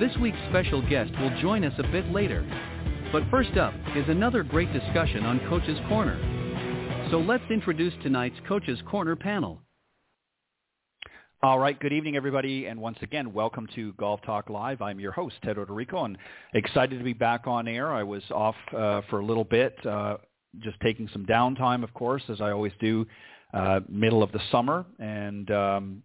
This week's special guest will join us a bit later. But first up is another great discussion on Coach's Corner. So let's introduce tonight's Coach's Corner panel. All right, good evening, everybody, and once again, welcome to Golf Talk Live. I'm your host, Ted Odorico, and excited to be back on air. I was off uh, for a little bit, uh, just taking some downtime, of course, as I always do, uh, middle of the summer, and um,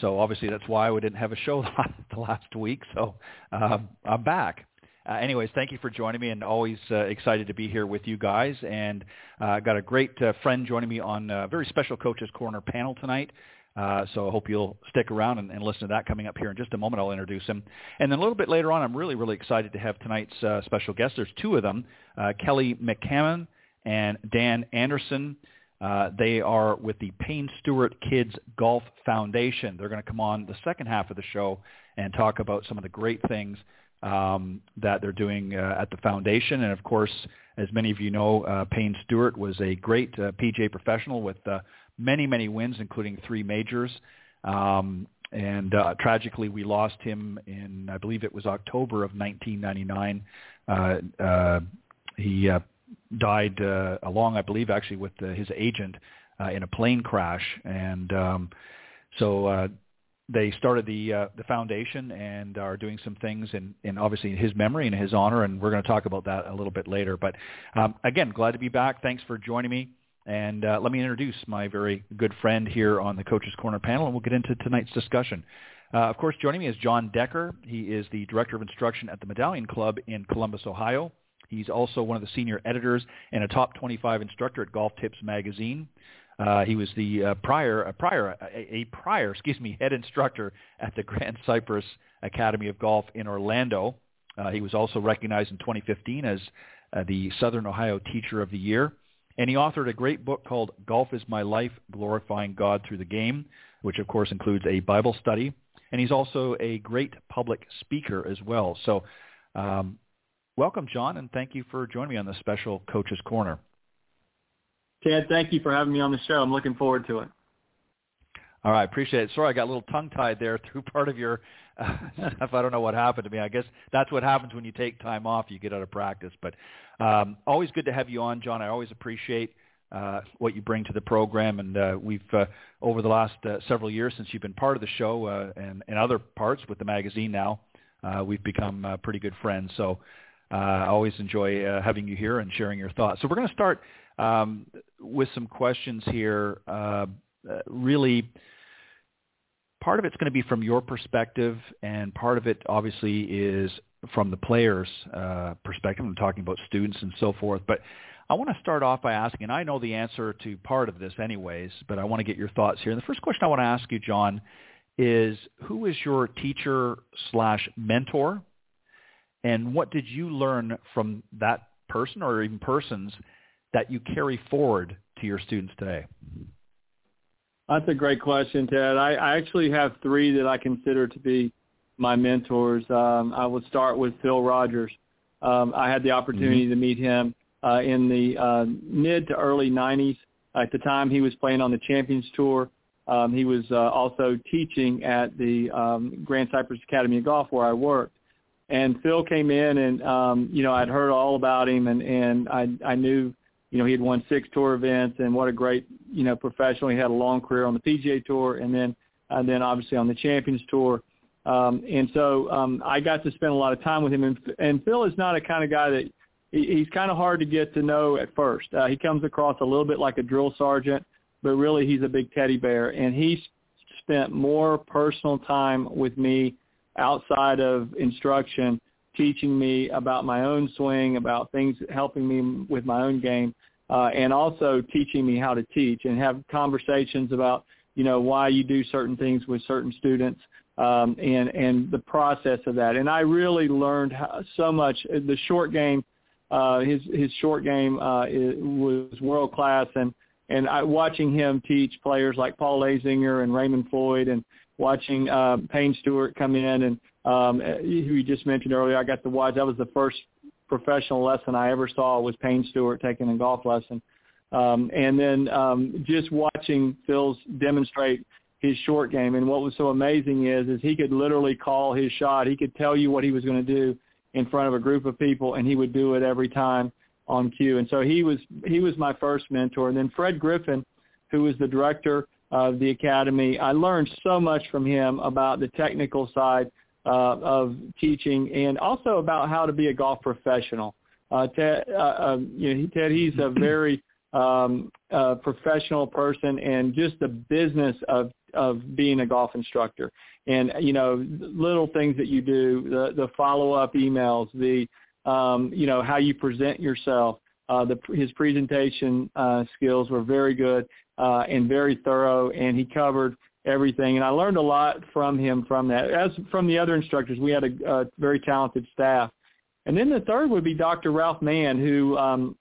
so obviously that's why we didn't have a show the last week. So uh, I'm back. Uh, anyways, thank you for joining me, and always uh, excited to be here with you guys. And uh, got a great uh, friend joining me on a very special Coaches Corner panel tonight. Uh, so I hope you'll stick around and, and, listen to that coming up here in just a moment. I'll introduce him. And then a little bit later on, I'm really, really excited to have tonight's uh, special guests. There's two of them, uh, Kelly McCammon and Dan Anderson. Uh, they are with the Payne Stewart Kids Golf Foundation. They're going to come on the second half of the show and talk about some of the great things um, that they're doing uh, at the foundation. And of course, as many of you know, uh, Payne Stewart was a great PGA professional with many, many wins, including three majors. Um, and uh, tragically, we lost him in, I believe it was October of 1999. Uh, uh, he uh, died uh, along, I believe, actually with uh, his agent uh, in a plane crash. And um, so uh, they started the uh, the foundation and are doing some things in, in obviously in his memory and his honor. And we're going to talk about that a little bit later. But um, again, glad to be back. Thanks for joining me. And uh, let me introduce my very good friend here on the Coaches Corner panel, and we'll get into tonight's discussion. Uh, of course, joining me is Jon Decker. He is the Director of Instruction at the Medallion Club in Columbus, Ohio. He's also one of the senior editors and a top 25 instructor at Golf Tips magazine. Uh, he was the uh, prior, a prior, a, a, prior, excuse me, head instructor at the Grand Cypress Academy of Golf in Orlando. Uh, he was also recognized in 2015 as uh, the Southern Ohio Teacher of the Year. And he authored a great book called Golf is My Life, Glorifying God Through the Game, which of course includes a Bible study. And he's also a great public speaker as well. So um, welcome, Jon, and thank you for joining me on the special Coach's Corner. Ted, thank you for having me on the show. I'm looking forward to it. All right, appreciate it. Sorry, I got a little tongue-tied there through part of your uh, stuff. I don't know what happened to me. I guess that's what happens when you take time off. You get out of practice. But um, always good to have you on, Jon. I always appreciate uh, what you bring to the program. And uh, we've, uh, over the last uh, several years since you've been part of the show uh, and, and other parts with the magazine now, uh, we've become uh, pretty good friends. So I always enjoy uh, having you here and sharing your thoughts. So we're going to start um, with some questions here. Uh, uh, really, part of it's going to be from your perspective, and part of it obviously is from the players' uh, perspective. I'm talking about students and so forth. But I want to start off by asking, and I know the answer to part of this anyways, but I want to get your thoughts here. And the first question I want to ask you, Jon, is who is your teacher slash mentor? And what did you learn from that person or even persons that you carry forward to your students today? That's a great question, Ted. I, I actually have three that I consider to be my mentors. Um, I would start with Phil Rodgers. Um, I had the opportunity mm-hmm. to meet him uh, in the uh, mid to early 90s. At the time, he was playing on the Champions Tour. Um, he was uh, also teaching at the um, Grand Cypress Academy of Golf where I worked. And Phil came in, and um, you know I'd heard all about him, and and I I knew you know, he had won six tour events and what a great, you know, professional. He had a long career on the PGA Tour and then, and then obviously on the Champions Tour. Um, and so um, I got to spend a lot of time with him. And, and Phil is not a kind of guy that he, he's kind of hard to get to know at first. Uh, he comes across a little bit like a drill sergeant, but really he's a big teddy bear, and he's spent more personal time with me outside of instruction, teaching me about my own swing, about things helping me with my own game, uh, and also teaching me how to teach and have conversations about you know why you do certain things with certain students um, and and the process of that. And I really learned how, so much. The short game, uh, his his short game uh, was world class, and and I, watching him teach players like Paul Azinger and Raymond Floyd, and watching uh, Payne Stewart come in, and um, who you just mentioned earlier, I got to watch. That was the first professional lesson I ever saw was Payne Stewart taking a golf lesson. Um, and then um, just watching Phil's demonstrate his short game. And what was so amazing is, is he could literally call his shot. He could tell you what he was going to do in front of a group of people, and he would do it every time on cue. And so he was he was my first mentor. And then Fred Griffin, who was the director of the academy, I learned so much from him about the technical side uh, of teaching and also about how to be a golf professional. Uh, Ted, uh, uh, you know, Ted, he's a very um, uh, professional person and just the business of of being a golf instructor. And you know little things that you do the the follow up emails the um, you know how you present yourself uh, the his presentation uh, skills were very good uh, and very thorough and he covered everything and I learned a lot from him from that as from the other instructors we had a, a very talented staff and then the third would be Dr. Ralph Mann who um,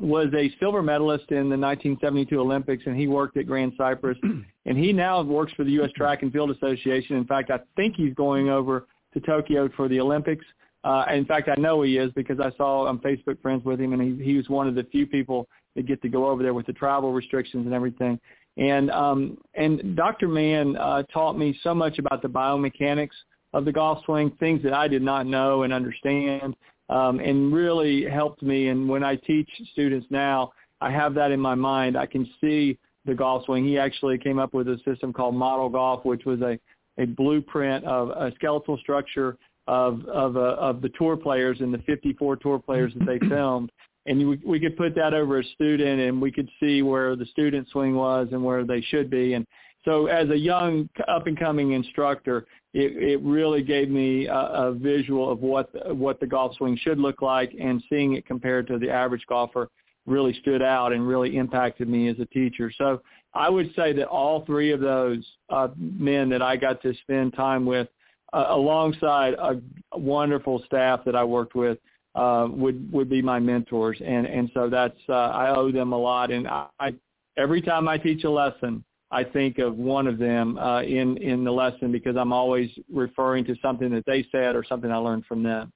was a silver medalist in the 1972 Olympics, and he worked at Grand Cypress. and he now works for the U.S. Track and Field Association. In fact, I think he's going over to Tokyo for the Olympics. Uh, in fact, I know he is because I saw I'm Facebook friends with him, and he, he was one of the few people that get to go over there with the travel restrictions and everything. And um, and Dr. Mann uh, taught me so much about the biomechanics of the golf swing, things that I did not know and understand um, and really helped me. And when I teach students now, I have that in my mind. I can see the golf swing. He actually came up with a system called Model Golf, which was a, a blueprint of a skeletal structure of of, uh, of the tour players and the 54 tour players that they filmed. And we, we could put that over a student, and we could see where the student swing was and where they should be. And so, as a young up and coming instructor, it, it really gave me a, a visual of what what the golf swing should look like, and seeing it compared to the average golfer really stood out and really impacted me as a teacher. So I would say that all three of those uh, men that I got to spend time with, uh, alongside a wonderful staff that I worked with, uh, would would be my mentors, and and so that's uh, I owe them a lot. And I, I every time I teach a lesson, I think of one of them uh, in in the lesson because I'm always referring to something that they said or something I learned from them.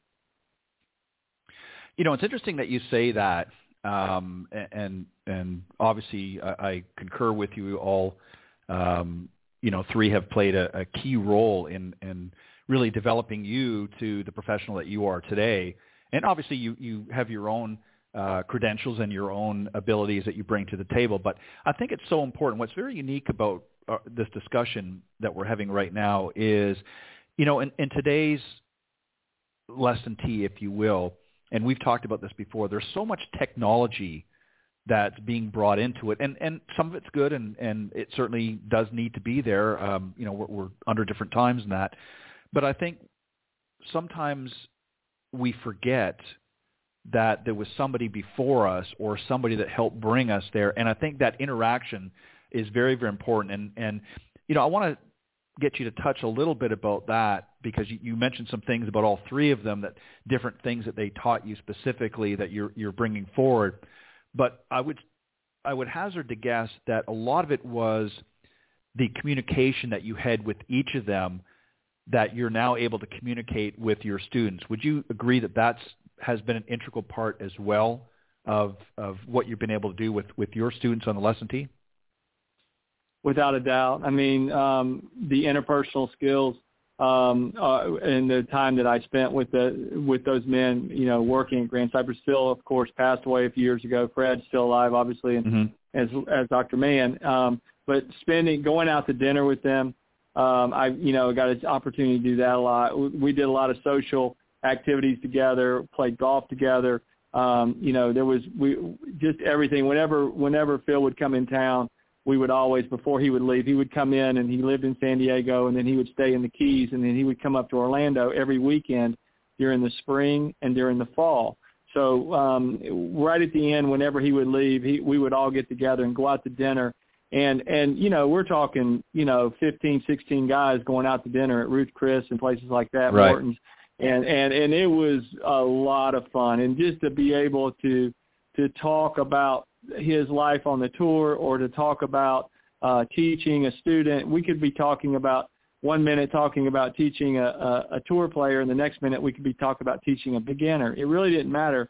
You know, it's interesting that you say that, um, and and obviously I, I concur with you all. Um, you know, three have played a, a key role in in really developing you to the professional that you are today. And obviously, you you have your own uh, credentials and your own abilities that you bring to the table. But I think it's so important. What's very unique about uh, this discussion that we're having right now is, you know, in, in today's lesson T, if you will, and we've talked about this before, there's so much technology that's being brought into it, and and some of it's good, and and it certainly does need to be there. Um, you know, we're, we're under different times in that, but I think sometimes we forget that there was somebody before us or somebody that helped bring us there. And I think that interaction is very, very important. And, and you know, I want to get you to touch a little bit about that because you, you mentioned some things about all three of them that different things that they taught you specifically that you're, you're bringing forward. But I would, I would hazard to guess that a lot of it was the communication that you had with each of them that you're now able to communicate with your students. Would you agree that that's has been an integral part as well of of what you've been able to do with with your students on the lesson tee? Without a doubt. I mean, um, the interpersonal skills um, uh, and the time that I spent with the with those men, you know, working at Grand Cypress. Phil, of course, passed away a few years ago. Fred's still alive, obviously, and mm-hmm. as as Dr. Mann. Um, but spending going out to dinner with them, um, I you know got an opportunity to do that a lot. We did a lot of social activities together, played golf together, Um, you know, there was we just everything. Whenever whenever Phil would come in town, we would always before he would leave, he would come in and he lived in San Diego, and then he would stay in the Keys, and then he would come up to Orlando every weekend during the spring and during the fall. So um, right at the end, whenever he would leave, he, we would all get together and go out to dinner. And and you know we're talking you know 15, 16 guys going out to dinner at Ruth Chris and places like that, right. Morton's, and and and it was a lot of fun. And just to be able to to talk about his life on the tour or to talk about uh, teaching a student, we could be talking about one minute talking about teaching a, a, a tour player, and the next minute we could be talking about teaching a beginner. It really didn't matter.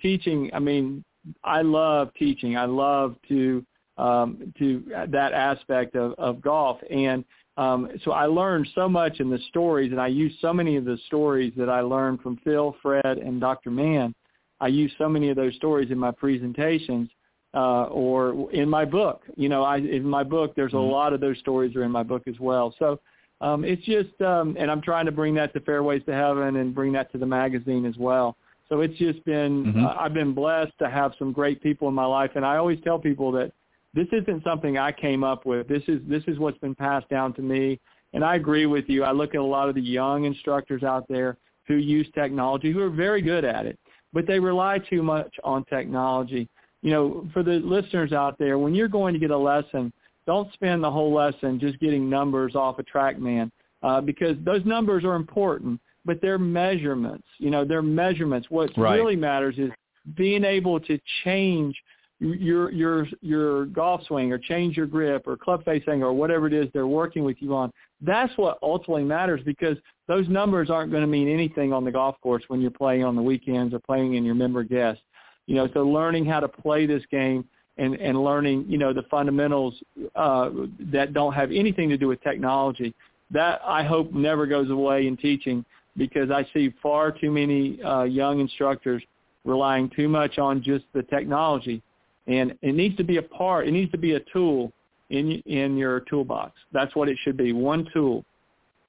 Teaching, I mean, I love teaching. I love to um, to that aspect of, of golf, and um, so I learned so much in the stories, and I use so many of the stories that I learned from Phil, Fred, and Dr. Mann. I use so many of those stories in my presentations uh, or in my book. You know, I, in my book, there's a mm-hmm. lot of those stories are in my book as well. So um, it's just, um, and I'm trying to bring that to Fairways to Heaven and bring that to the magazine as well. So it's just been, mm-hmm. uh, I've been blessed to have some great people in my life, and I always tell people that this isn't something I came up with. This is this is what's been passed down to me, and I agree with you. I look at a lot of the young instructors out there who use technology, who are very good at it, but they rely too much on technology. You know, for the listeners out there, when you're going to get a lesson, don't spend the whole lesson just getting numbers off a TrackMan uh, because those numbers are important, but they're measurements. You know, they're measurements. What right. really matters is being able to change your your your golf swing or change your grip or club face angle or whatever it is they're working with you on. That's what ultimately matters because those numbers aren't going to mean anything on the golf course when you're playing on the weekends or playing in your member guest. You know, so learning how to play this game and, and learning, you know, the fundamentals uh, that don't have anything to do with technology. That I hope never goes away in teaching because I see far too many uh, young instructors relying too much on just the technology, and it needs to be a part. It needs to be a tool in in your toolbox. That's what it should be. One tool.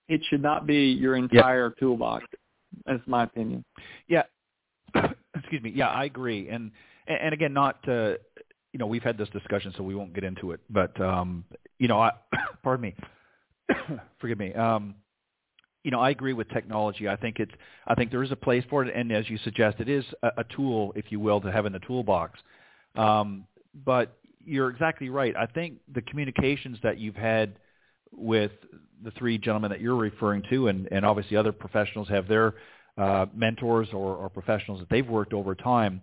It should not be your entire toolbox. That's my opinion. Yeah. Excuse me. Yeah, I agree. And and again, not to you know, we've had this discussion, so we won't get into it. But um, you know, I, pardon me, forgive me. Um, you know, I agree with technology. I think it's, I think there is a place for it, and as you suggest, it is a, a tool, if you will, to have in the toolbox. Um, but you're exactly right. I think the communications that you've had with the three gentlemen that you're referring to, and, and obviously other professionals have their uh, mentors or, or professionals that they've worked over time.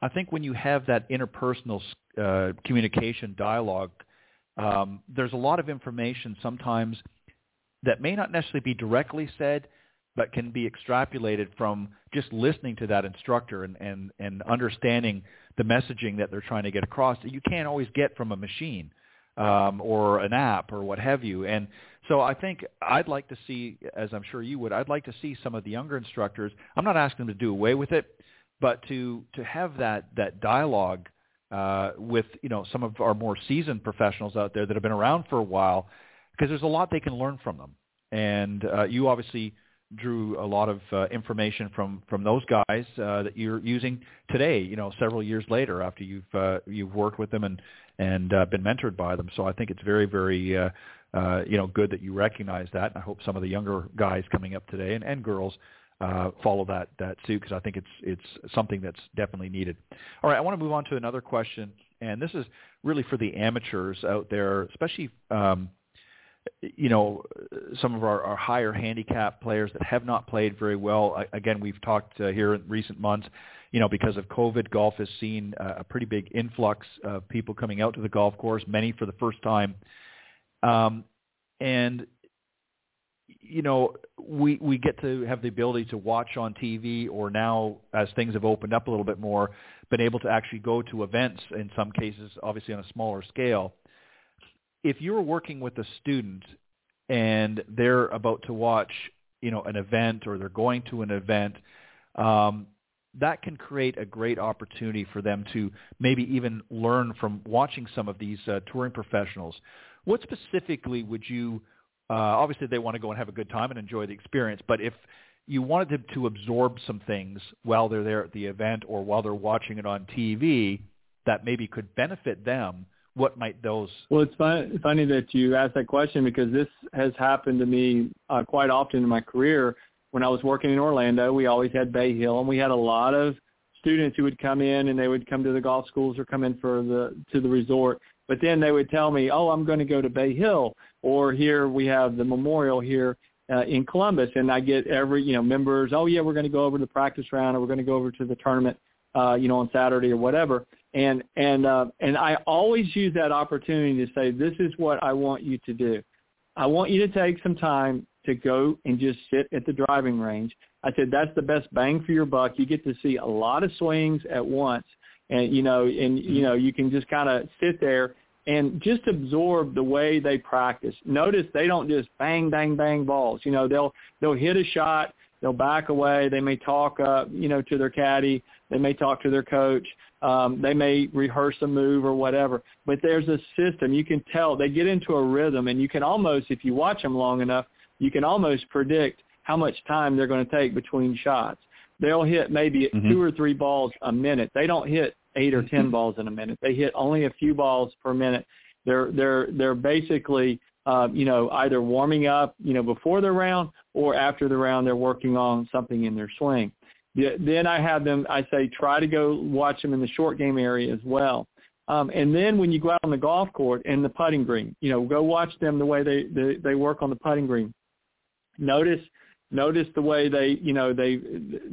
I think when you have that interpersonal uh, communication dialogue, um, there's a lot of information sometimes that may not necessarily be directly said, but can be extrapolated from just listening to that instructor and, and, and understanding the messaging that they're trying to get across that you can't always get from a machine um, or an app or what have you. And so I think I'd like to see, as I'm sure you would, I'd like to see some of the younger instructors. I'm not asking them to do away with it, but to to have that that dialogue uh, with you know some of our more seasoned professionals out there that have been around for a while, because there's a lot they can learn from them. And uh, you obviously drew a lot of uh, information from from those guys uh, that you're using today. You know, several years later after you've uh, you've worked with them and and uh, been mentored by them. So I think it's very very uh, uh, you know good that you recognize that. I hope some of the younger guys coming up today and, and girls uh, follow that that suit because I think it's it's something that's definitely needed. All right, I want to move on to another question, and this is really for the amateurs out there, especially um, you know some of our, our higher handicap players that have not played very well. Again, we've talked uh, here in recent months. You know, because of COVID, golf has seen a pretty big influx of people coming out to the golf course, many for the first time. Um, and you know, we we get to have the ability to watch on TV, or now as things have opened up a little bit more, been able to actually go to events in some cases, obviously on a smaller scale. If you're working with a student and they're about to watch, you know, an event or they're going to an event, um, that can create a great opportunity for them to maybe even learn from watching some of these uh, touring professionals. What specifically would you uh, obviously, they want to go and have a good time and enjoy the experience. But if you wanted them to absorb some things while they're there at the event or while they're watching it on TV that maybe could benefit them. What might those? Well, it's fun, funny that you asked that question because this has happened to me uh, quite often in my career. When I was working in Orlando, we always had Bay Hill, and we had a lot of students who would come in and they would come to the golf schools or come in for the to the resort. But then they would tell me, "Oh, I'm going to go to Bay Hill," or here we have the memorial here uh, in Columbus, and I get every you know members. Oh yeah, we're going to go over to the practice round, or we're going to go over to the tournament, uh, you know, on Saturday or whatever. And and uh, and I always use that opportunity to say, this is what I want you to do. I want you to take some time to go and just sit at the driving range. I said that's the best bang for your buck. You get to see a lot of swings at once, and you know, and you know, you can just kind of sit there and just absorb the way they practice. Notice they don't just bang, bang, bang balls. You know, they'll they'll hit a shot, they'll back away, they may talk, uh, you know, to their caddy, they may talk to their coach, um, they may rehearse a move or whatever. But there's a system. You can tell they get into a rhythm, and you can almost, if you watch them long enough, you can almost predict how much time they're going to take between shots. They'll hit maybe mm-hmm. two or three balls a minute. They don't hit eight or 10 mm-hmm. balls in a minute. They hit only a few balls per minute. They're they're they're basically uh, you know either warming up you know before the round or after the round they're working on something in their swing. Then I have them. I say try to go watch them in the short game area as well. Um, and then when you go out on the golf court and the putting green, you know, go watch them the way they, they, they work on the putting green. Notice Notice the way they, you know, they,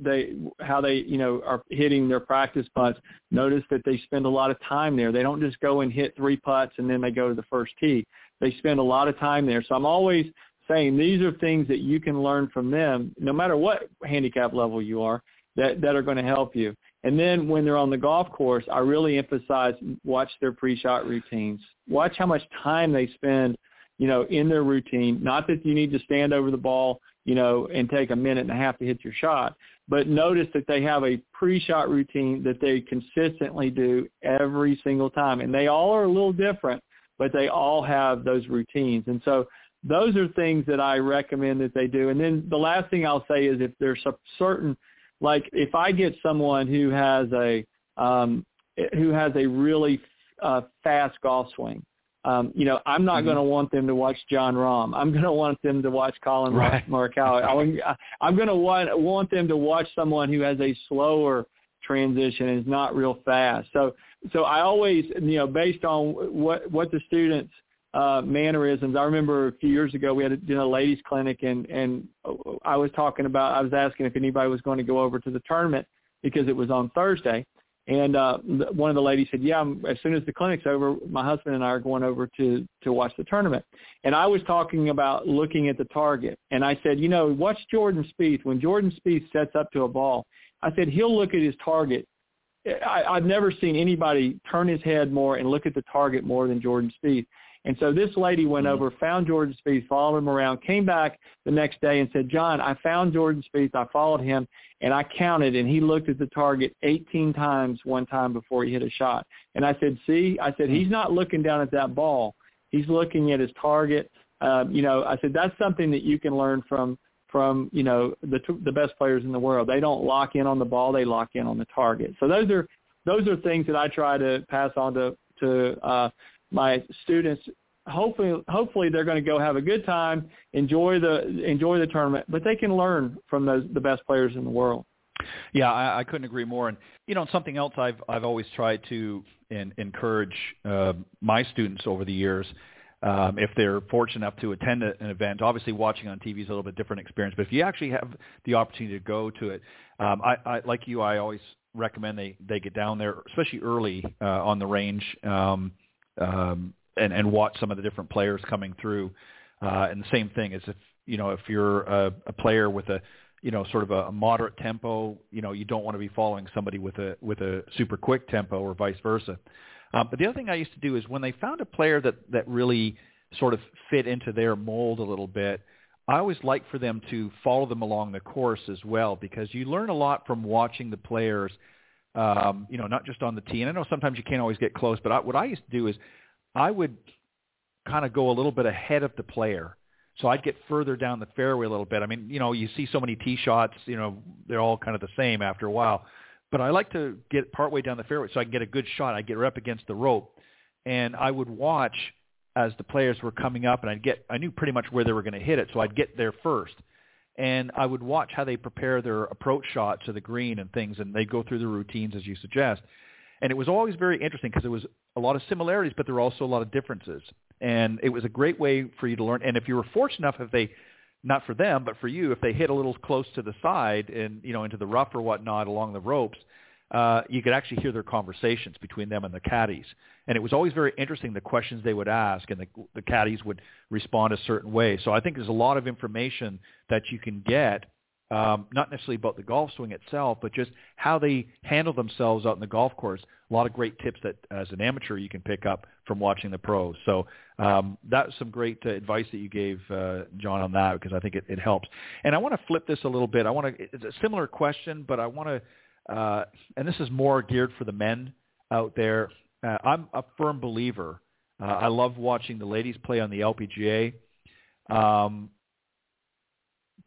they, how they, you know, are hitting their practice putts. Notice that they spend a lot of time there. They don't just go and hit three putts and then they go to the first tee. They spend a lot of time there. So I'm always saying these are things that you can learn from them, no matter what handicap level you are, that that are going to help you. And then when they're on the golf course, I really emphasize watch their pre-shot routines. Watch how much time they spend, you know, in their routine. Not that you need to stand over the ball you know, and take a minute and a half to hit your shot. But notice that they have a pre-shot routine that they consistently do every single time. And they all are a little different, but they all have those routines. And so those are things that I recommend that they do. And then the last thing I'll say is if there's a certain, like if I get someone who has a, um, who has a really uh, fast golf swing, um, you know, I'm not mm-hmm. going to want them to watch Jon Rahm. I'm going to want them to watch Collin right. Morikawa. I'm going to want want them to watch someone who has a slower transition and is not real fast. So, so I always, you know, based on what what the students' uh, mannerisms. I remember a few years ago we had a, you know, ladies clinic and and I was talking about. I was asking if anybody was going to go over to the tournament because it was on Thursday and uh, one of the ladies said, "Yeah, as soon as the clinic's over, my husband and I are going over to to watch the tournament." And I was talking about looking at the target, and I said, "You know, watch Jordan Spieth. When Jordan Spieth sets up to a ball, I said he'll look at his target. I, I've never seen anybody turn his head more and look at the target more than Jordan Spieth. And so this lady went mm-hmm. over, found Jordan Spieth, followed him around, came back the next day and said, Jon, I found Jordan Spieth. I followed him, and I counted, and he looked at the target 18 times one time before he hit a shot. And I said, see, I said, he's not looking down at that ball. He's looking at his target. Um, you know, I said, that's something that you can learn from from you know the the best players in the world. They don't lock in on the ball; they lock in on the target. So those are those are things that I try to pass on to to uh, my students hopefully hopefully they're going to go have a good time enjoy the enjoy the tournament but they can learn from those the best players in the world. Yeah i, I couldn't agree more. And you know something else i've i've always tried to in, encourage uh, my students over the years um, if they're fortunate enough to attend an event obviously watching on tv is a little bit different experience but if you actually have the opportunity to go to it um, I, I like you i always recommend they they get down there especially early uh, on the range um, um, and, and watch some of the different players coming through. Uh, and the same thing is if you know if you're a, a player with a you know sort of a, moderate tempo, you know you don't want to be following somebody with a with a super quick tempo or vice versa. Um, but the other thing I used to do is when they found a player that that really sort of fit into their mold a little bit, I always like for them to follow them along the course as well because you learn a lot from watching the players. Um, you know, not just on the tee. And I know sometimes you can't always get close, but I, what I used to do is I would kind of go a little bit ahead of the player So I'd get further down the fairway a little bit. I mean, you know, you see so many tee shots, you know, they're all kind of the same after a while. But I like to get partway down the fairway so I can get a good shot. I'd get her up against the rope, and I would watch as the players were coming up, and I'd get I knew pretty much where they were going to hit it, so I'd get there first, and I would watch how they prepare their approach shot to the green and things, and they go through the routines as you suggest, and it was always very interesting because there was a lot of similarities, but there were also a lot of differences, and it was a great way for you to learn. And if you were fortunate enough, if they not for them, but for you, if they hit a little close to the side and you know into the rough or whatnot along the ropes, uh, you could actually hear their conversations between them and the caddies. And it was always very interesting the questions they would ask, and the, the caddies would respond a certain way. So I think there's a lot of information that you can get um, not necessarily about the golf swing itself, but just how they handle themselves out in the golf course. A lot of great tips that, as an amateur, you can pick up from watching the pros. So um, that's some great uh, advice that you gave, uh, Jon, on that because I think it, it helps. And I want to flip this a little bit. I want to. It's a similar question, but I want to, uh, and this is more geared for the men out there. Uh, I'm a firm believer. Uh, I love watching the ladies play on the LPGA. Um,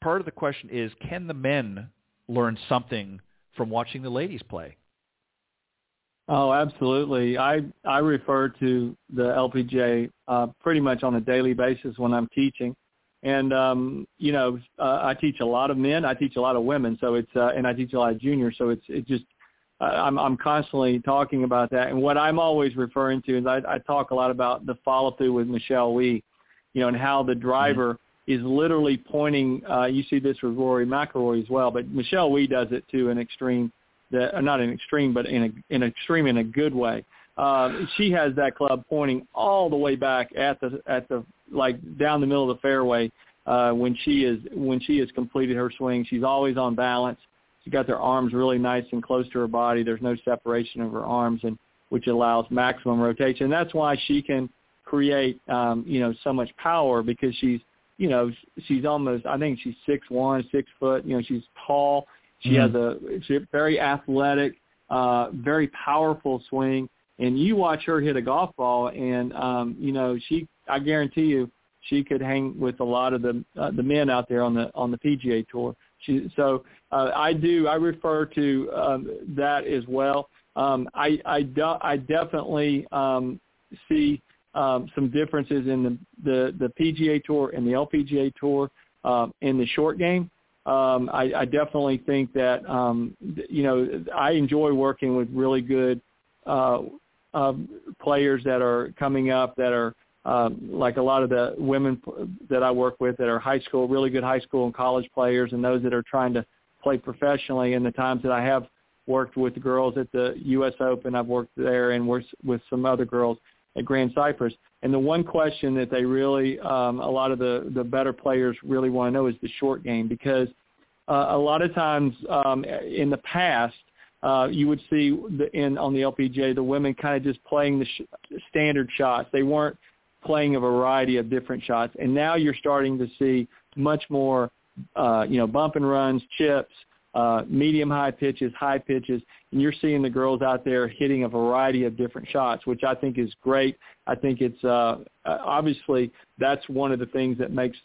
part of the question is, can the men learn something from watching the ladies play? Oh, absolutely. I I refer to the LPGA uh, pretty much on a daily basis when I'm teaching, and um, you know uh, I teach a lot of men, I teach a lot of women, so it's uh, and I teach a lot of juniors, so it's it just uh, I'm I'm constantly talking about that, and what I'm always referring to is I, I talk a lot about the follow through with Michelle Wie, you know, and how the driver. Mm-hmm is literally pointing. Uh, you see this with Rory McIlroy as well, but Michelle Wie does it to an extreme, that, uh, not an extreme, but in a in extreme in a good way. Uh, she has that club pointing all the way back at the at the like down the middle of the fairway uh, when she is when she has completed her swing. She's always on balance. She's got her arms really nice and close to her body. There's no separation of her arms, and which allows maximum rotation. And that's why she can create um, you know so much power because she's you know, she's almost, I think she's six one, six foot. You know, she's tall. She mm-hmm. has a she's very athletic, uh, very powerful swing. And you watch her hit a golf ball, and um, you know, she, I guarantee you, she could hang with a lot of the uh, the men out there on the on the PGA tour. She, so uh, I do, I refer to um, that as well. Um, I I, do, I definitely um, see um, some differences in the, the, the PGA Tour and the LPGA Tour um, in the short game. Um, I, I definitely think that um, you know I enjoy working with really good uh, uh, players that are coming up that are um, like a lot of the women that I work with that are high school, really good high school and college players, and those that are trying to play professionally. And the times that I have worked with the girls at the U.S. Open, I've worked there and worked with some other girls at Grand Cypress. And the one question that they really, um, a lot of the, the better players really want to know is the short game because uh, a lot of times um, in the past, uh, you would see the, in on the LPGA the women kind of just playing the sh- standard shots. They weren't playing a variety of different shots, and now you're starting to see much more, uh, you know, bump and runs, chips, uh, medium high pitches, high pitches, and you're seeing the girls out there hitting a variety of different shots, which I think is great. I think it's uh, uh obviously that's one of the things that makes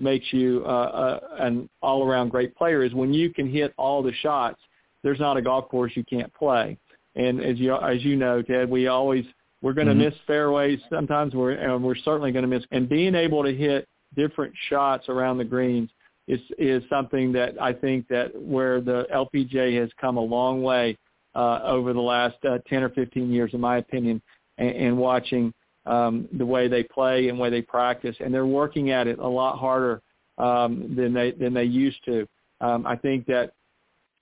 makes you uh, uh, an all-around great player is when you can hit all the shots. There's not a golf course you can't play, and as you as you know, Ted, we always we're going to mm-hmm. miss fairways sometimes. We're and we're certainly going to miss and being able to hit different shots around the greens is is something that I think that where the LPGA has come a long way uh, over the last uh, 10 or 15 years, in my opinion, and, and watching um, the way they play and way they practice, and they're working at it a lot harder um, than they than they used to. Um, I think that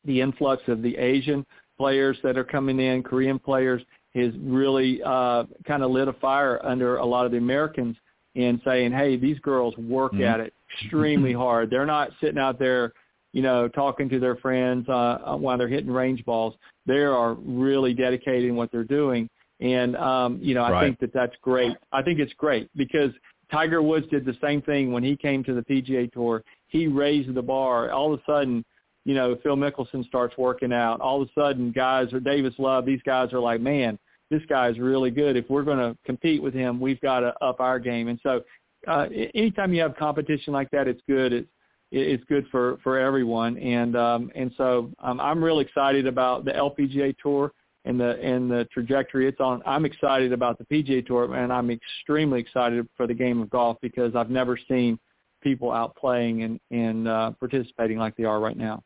the influx of the Asian players that are coming in, Korean players, has really uh, kind of lit a fire under a lot of the Americans in saying, "Hey, these girls work mm-hmm. at it extremely hard. They're not sitting out there, you know, talking to their friends uh, uh, while they're hitting range balls. They are really dedicated in what they're doing. And, um, you know, I right. think that that's great. I think it's great because Tiger Woods did the same thing when he came to the PGA Tour. He raised the bar. All of a sudden, you know, Phil Mickelson starts working out. All of a sudden, guys or Davis Love, these guys are like, man, this guy is really good. If we're going to compete with him, we've got to up our game. And so uh, anytime you have competition like that, it's good. It's it's good for for everyone, and um, and so um, I'm really excited about the LPGA Tour and the and the trajectory it's on. I'm excited about the PGA Tour, and I'm extremely excited for the game of golf because I've never seen people out playing and and uh, participating like they are right now.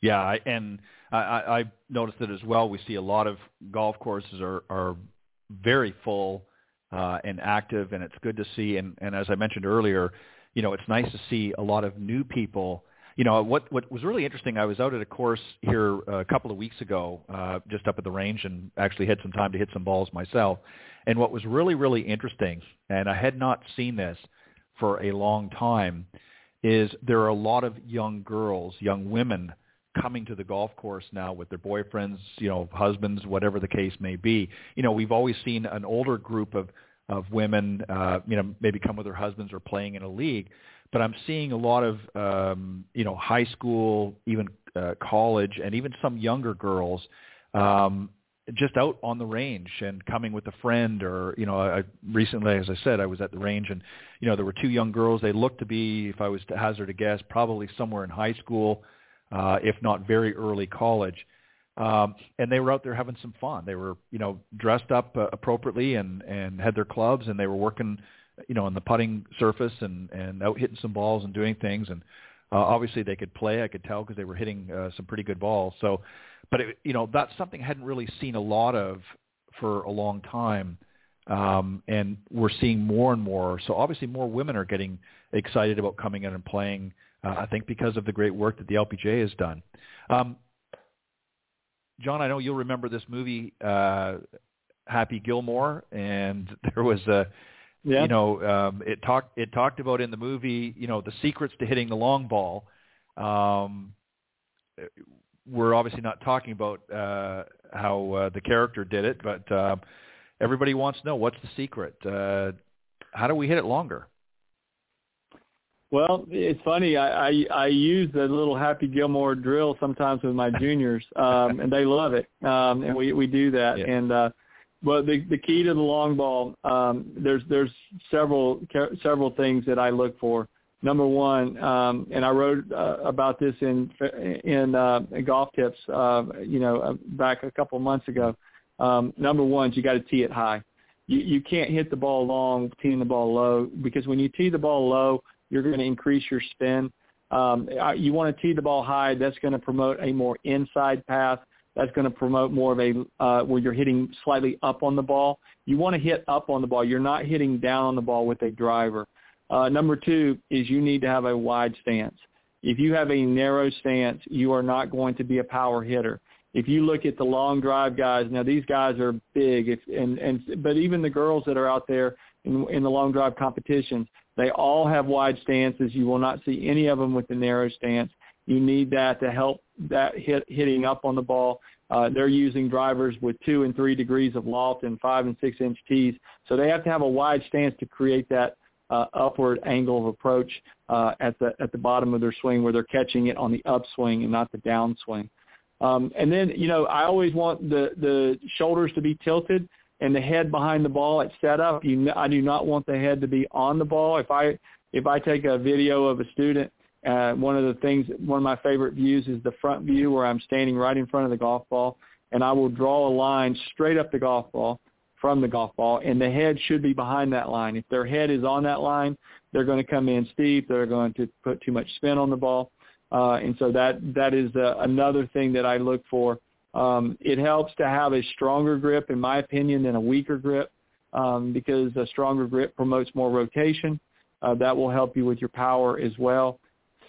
Yeah, and I, I noticed it as well. We see a lot of golf courses are are very full uh, and active, and it's good to see. And, and as I mentioned earlier, you know, it's nice to see a lot of new people. You know, what what was really interesting. I was out at a course here a couple of weeks ago, uh, just up at the range, and actually had some time to hit some balls myself. And what was really really interesting, and I had not seen this for a long time, is there are a lot of young girls, young women coming to the golf course now with their boyfriends, you know, husbands, whatever the case may be. You know, we've always seen an older group of of women, uh, you know, maybe come with their husbands or playing in a league, but I'm seeing a lot of um, you know high school, even uh, college, and even some younger girls um, just out on the range and coming with a friend or you know I recently as I said I was at the range and you know there were two young girls. They looked to be if I was to hazard a guess probably somewhere in high school uh, if not very early college. Um, and they were out there having some fun. They were, you know, dressed up uh, appropriately and and had their clubs, and they were working, you know, on the putting surface and and out hitting some balls and doing things. And uh, obviously they could play. I could tell because they were hitting uh, some pretty good balls. So, but it, you know, that's something I hadn't really seen a lot of for a long time. Um, and we're seeing more and more. So obviously, more women are getting excited about coming in and playing uh, I think because of the great work that the LPGA has done. Um, Jon, I know you'll remember this movie, uh, Happy Gilmore, and there was a, yeah. you know, um, it talked it talked about in the movie, you know, the secrets to hitting the long ball. Um, we're obviously not talking about uh, how uh, the character did it, but uh, everybody wants to know what's the secret. Uh, how do we hit it longer? Well, it's funny. I, I I use the little Happy Gilmore drill sometimes with my juniors, um, and they love it. Um, and we we do that. Yeah. And uh, but the the key to the long ball, um, there's there's several several things that I look for. Number one, um, and I wrote uh, about this in in, uh, golf tips, uh, you know, uh, back a couple months ago. Um, number one, you got to tee it high. You you can't hit the ball long, teeing the ball low, because when you tee the ball low, you're going to increase your spin. Um, you want to tee the ball high. That's going to promote a more inside path. That's going to promote more of a uh, where you're hitting slightly up on the ball. You want to hit up on the ball. You're not hitting down on the ball with a driver. Uh, number two is you need to have a wide stance. If you have a narrow stance, you are not going to be a power hitter. If you look at the long drive guys, now these guys are big, if, and and but even the girls that are out there in, in the long drive competitions, they all have wide stances. You will not see any of them with the narrow stance. You need that to help that hit hitting up on the ball. Uh, they're using drivers with two and three degrees of loft and five and six inch tees, so they have to have a wide stance to create that uh, upward angle of approach uh, at the at the bottom of their swing, where they're catching it on the upswing and not the downswing. Um, and then, you know, I always want the the shoulders to be tilted and the head behind the ball at setup. You, I do not want the head to be on the ball. If I if I take a video of a student, uh, one of the things, one of my favorite views is the front view where I'm standing right in front of the golf ball, and I will draw a line straight up the golf ball from the golf ball, and the head should be behind that line. If their head is on that line, they're going to come in steep. They're going to put too much spin on the ball, uh, and so that that is uh, another thing that I look for um, it helps to have a stronger grip, in my opinion, than a weaker grip um, because a stronger grip promotes more rotation. Uh, that will help you with your power as well.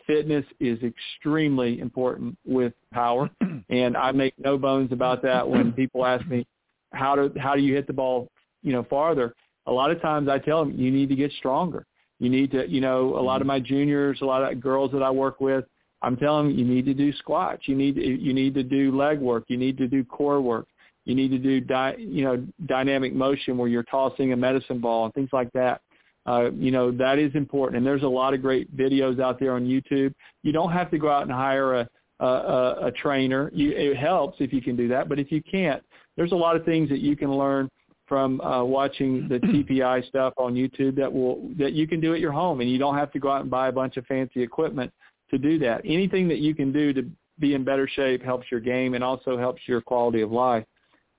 Fitness is extremely important with power, and I make no bones about that when people ask me how do how do you hit the ball, you know, farther. A lot of times I tell them you need to get stronger. You need to, you know, a lot of my juniors, a lot of girls that I work with, I'm telling you, you need to do squats. You need you need to do leg work. You need to do core work. You need to do di, you know dynamic motion where you're tossing a medicine ball and things like that. Uh, you know that is important, and there's a lot of great videos out there on YouTube. You don't have to go out and hire a a, a trainer. You, it helps if you can do that, but if you can't, there's a lot of things that you can learn from uh, watching the TPI stuff on YouTube that will that you can do at your home, and you don't have to go out and buy a bunch of fancy equipment to do that. Anything that you can do to be in better shape helps your game and also helps your quality of life.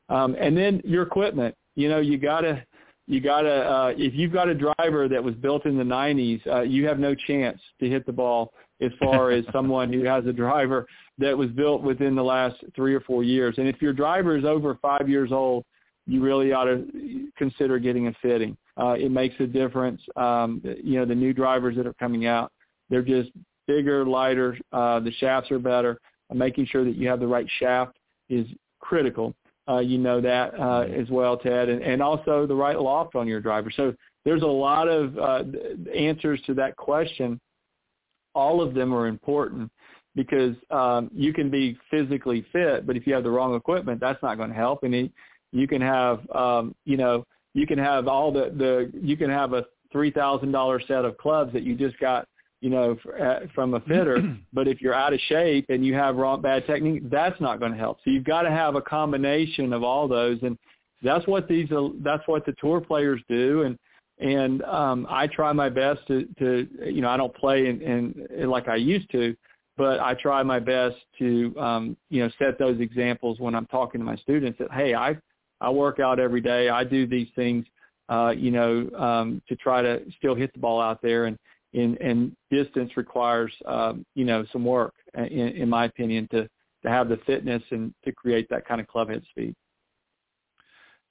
Um, and then your equipment, you know, you gotta you gotta uh, if you've got a driver that was built in the 90s, uh, you have no chance to hit the ball as far as someone who has a driver that was built within the last three or four years. And if your driver is over five years old, you really ought to consider getting a fitting. Uh, it makes a difference. Um, you know, the new drivers that are coming out, they're just bigger, lighter. Uh, the shafts are better. Uh, making sure that you have the right shaft is critical. Uh, you know that uh, as well, Ted, and, and also the right loft on your driver. So there's a lot of uh, answers to that question. All of them are important because um, you can be physically fit, but if you have the wrong equipment, that's not going to help. And it, you can have, um, you know, you can have all the the you can have a three thousand dollar set of clubs that you just got you know, uh, from a fitter. but if you're out of shape and you have wrong bad technique, that's not going to help. So you've got to have a combination of all those, and that's what these that's what the tour players do. And and um, I try my best to to you know I don't play in, in like I used to, but I try my best to um, you know set those examples when I'm talking to my students that hey I I work out every day I do these things uh, you know um, to try to still hit the ball out there and and, and distance requires um, you know some work in, in my opinion to to have the fitness and to create that kind of club head speed.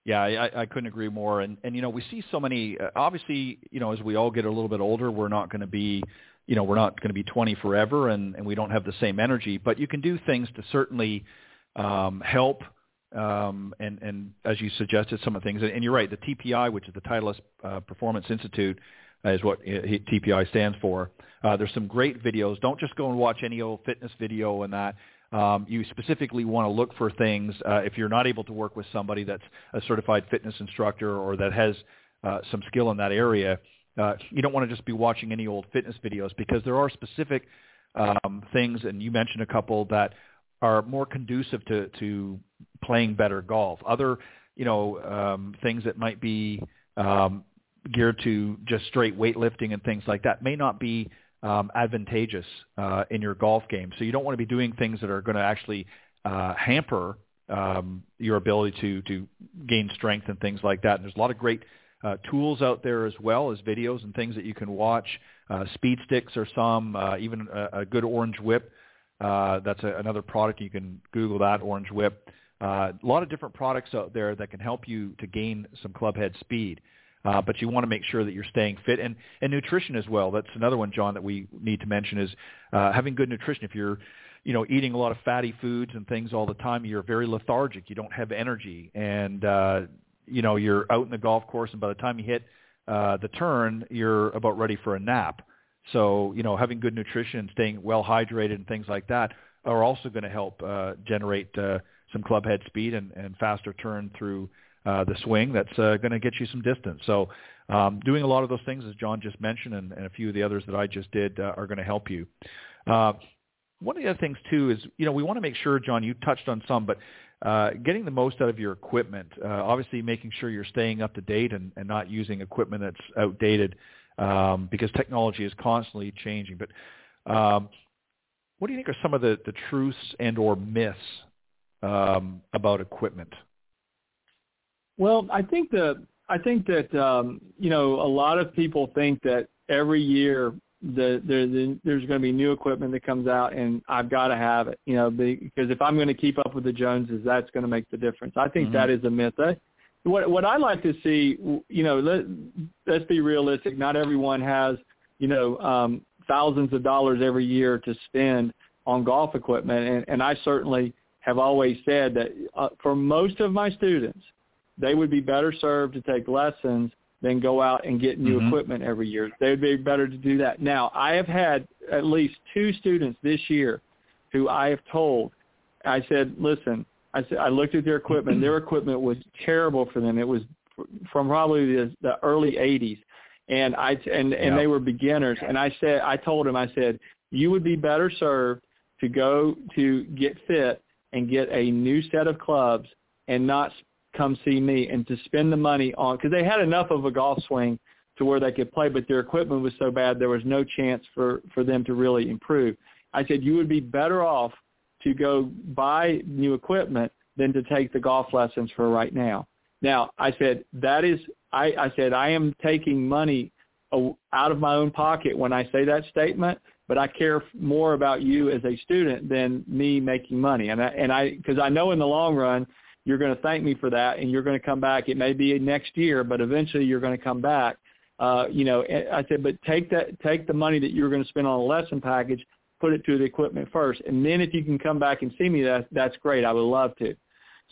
Yeah, I, I couldn't agree more. And and you know we see so many. Uh, obviously, you know as we all get a little bit older, we're not going to be, you know, we're not going to be 20 forever, and and we don't have the same energy. But you can do things to certainly um, help. Um, and and as you suggested, some of the things. And you're right. The TPI, which is the Titleist uh, Performance Institute, is what TPI stands for. Uh, there's some great videos. Don't just go and watch any old fitness video and that. Um, you specifically want to look for things uh, if you're not able to work with somebody that's a certified fitness instructor or that has uh, some skill in that area. Uh, you don't want to just be watching any old fitness videos because there are specific um, things, and you mentioned a couple that are more conducive to, to playing better golf. Other, you know, um, things that might be um, geared to just straight weightlifting and things like that may not be um, advantageous uh, in your golf game. So you don't want to be doing things that are going to actually uh, hamper um, your ability to to gain strength and things like that. And there's a lot of great uh, tools out there as well as videos and things that you can watch. Uh, speed sticks are some, uh, even a, a good orange whip. Uh, that's a, another product you can Google that orange whip. Uh, a lot of different products out there that can help you to gain some club head speed. Uh, but you want to make sure that you're staying fit and, and nutrition as well. That's another one, Jon, that we need to mention is uh, having good nutrition. If you're, you know, eating a lot of fatty foods and things all the time, you're very lethargic. You don't have energy, and uh, you know you're out in the golf course, and by the time you hit uh, the turn, you're about ready for a nap. So you know, having good nutrition, staying well hydrated, and things like that are also going to help uh, generate uh, some club head speed and, and faster turn through uh, the swing that's uh, going to get you some distance. So um, doing a lot of those things, as Jon just mentioned, and, and a few of the others that I just did, uh, are going to help you. Uh, one of the other things too is, you know, we want to make sure, Jon, you touched on some, but uh, getting the most out of your equipment. Uh, obviously, making sure you're staying up to date and, and not using equipment that's outdated, um, because technology is constantly changing. But um, what do you think are some of the, the truths and or myths um, about equipment? Well, I think the I think that um, you know a lot of people think that every year the, the, the there's going to be new equipment that comes out and I've got to have it. You know, because if I'm going to keep up with the Joneses, that's going to make the difference. I think mm-hmm. that is a myth. I, what what I like to see, you know, let let's be realistic. Not everyone has you know um, thousands of dollars every year to spend on golf equipment, and, and I certainly have always said that uh, for most of my students, they would be better served to take lessons than go out and get new mm-hmm. equipment every year. They would be better to do that. Now, I have had at least two students this year who I have told, I said, listen, I said, I looked at their equipment. their equipment was terrible for them. It was from probably the, the early 80s. And I and and yeah. they were beginners. And I said, I told him, I said, you would be better served to go to get fit and get a new set of clubs and not come see me and to spend the money on because they had enough of a golf swing to where they could play, but their equipment was so bad there was no chance for for them to really improve. I said you would be better off to go buy new equipment than to take the golf lessons for right now. Now I said that is I, I said I am taking money out of my own pocket when I say that statement, but I care more about you as a student than me making money. And I, and I, because I know in the long run, you're going to thank me for that, and you're going to come back. It may be next year, but eventually you're going to come back. Uh, you know, I said, but take that, take the money that you're going to spend on a lesson package, put it to the equipment first, and then if you can come back and see me, that that's great. I would love to.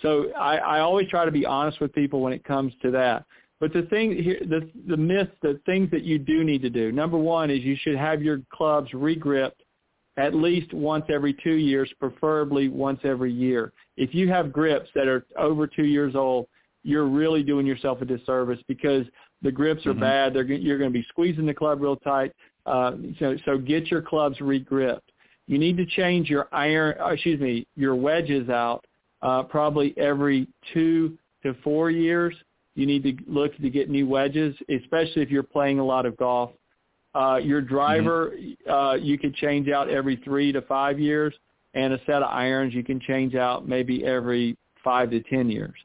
So I, I always try to be honest with people when it comes to that. But the thing here, the the myth, the things that you do need to do. Number one is you should have your clubs regripped at least once every two years, preferably once every year. If you have grips that are over two years old, you're really doing yourself a disservice because the grips are mm-hmm. bad. They're, you're going to be squeezing the club real tight. Uh, so, so get your clubs regripped. You need to change your iron, uh, excuse me, your wedges out uh, probably every two to four years you need to look to get new wedges, especially if you're playing a lot of golf. Uh, your driver, mm-hmm. uh, you could change out every three to five years, and a set of irons you can change out maybe every five to ten years.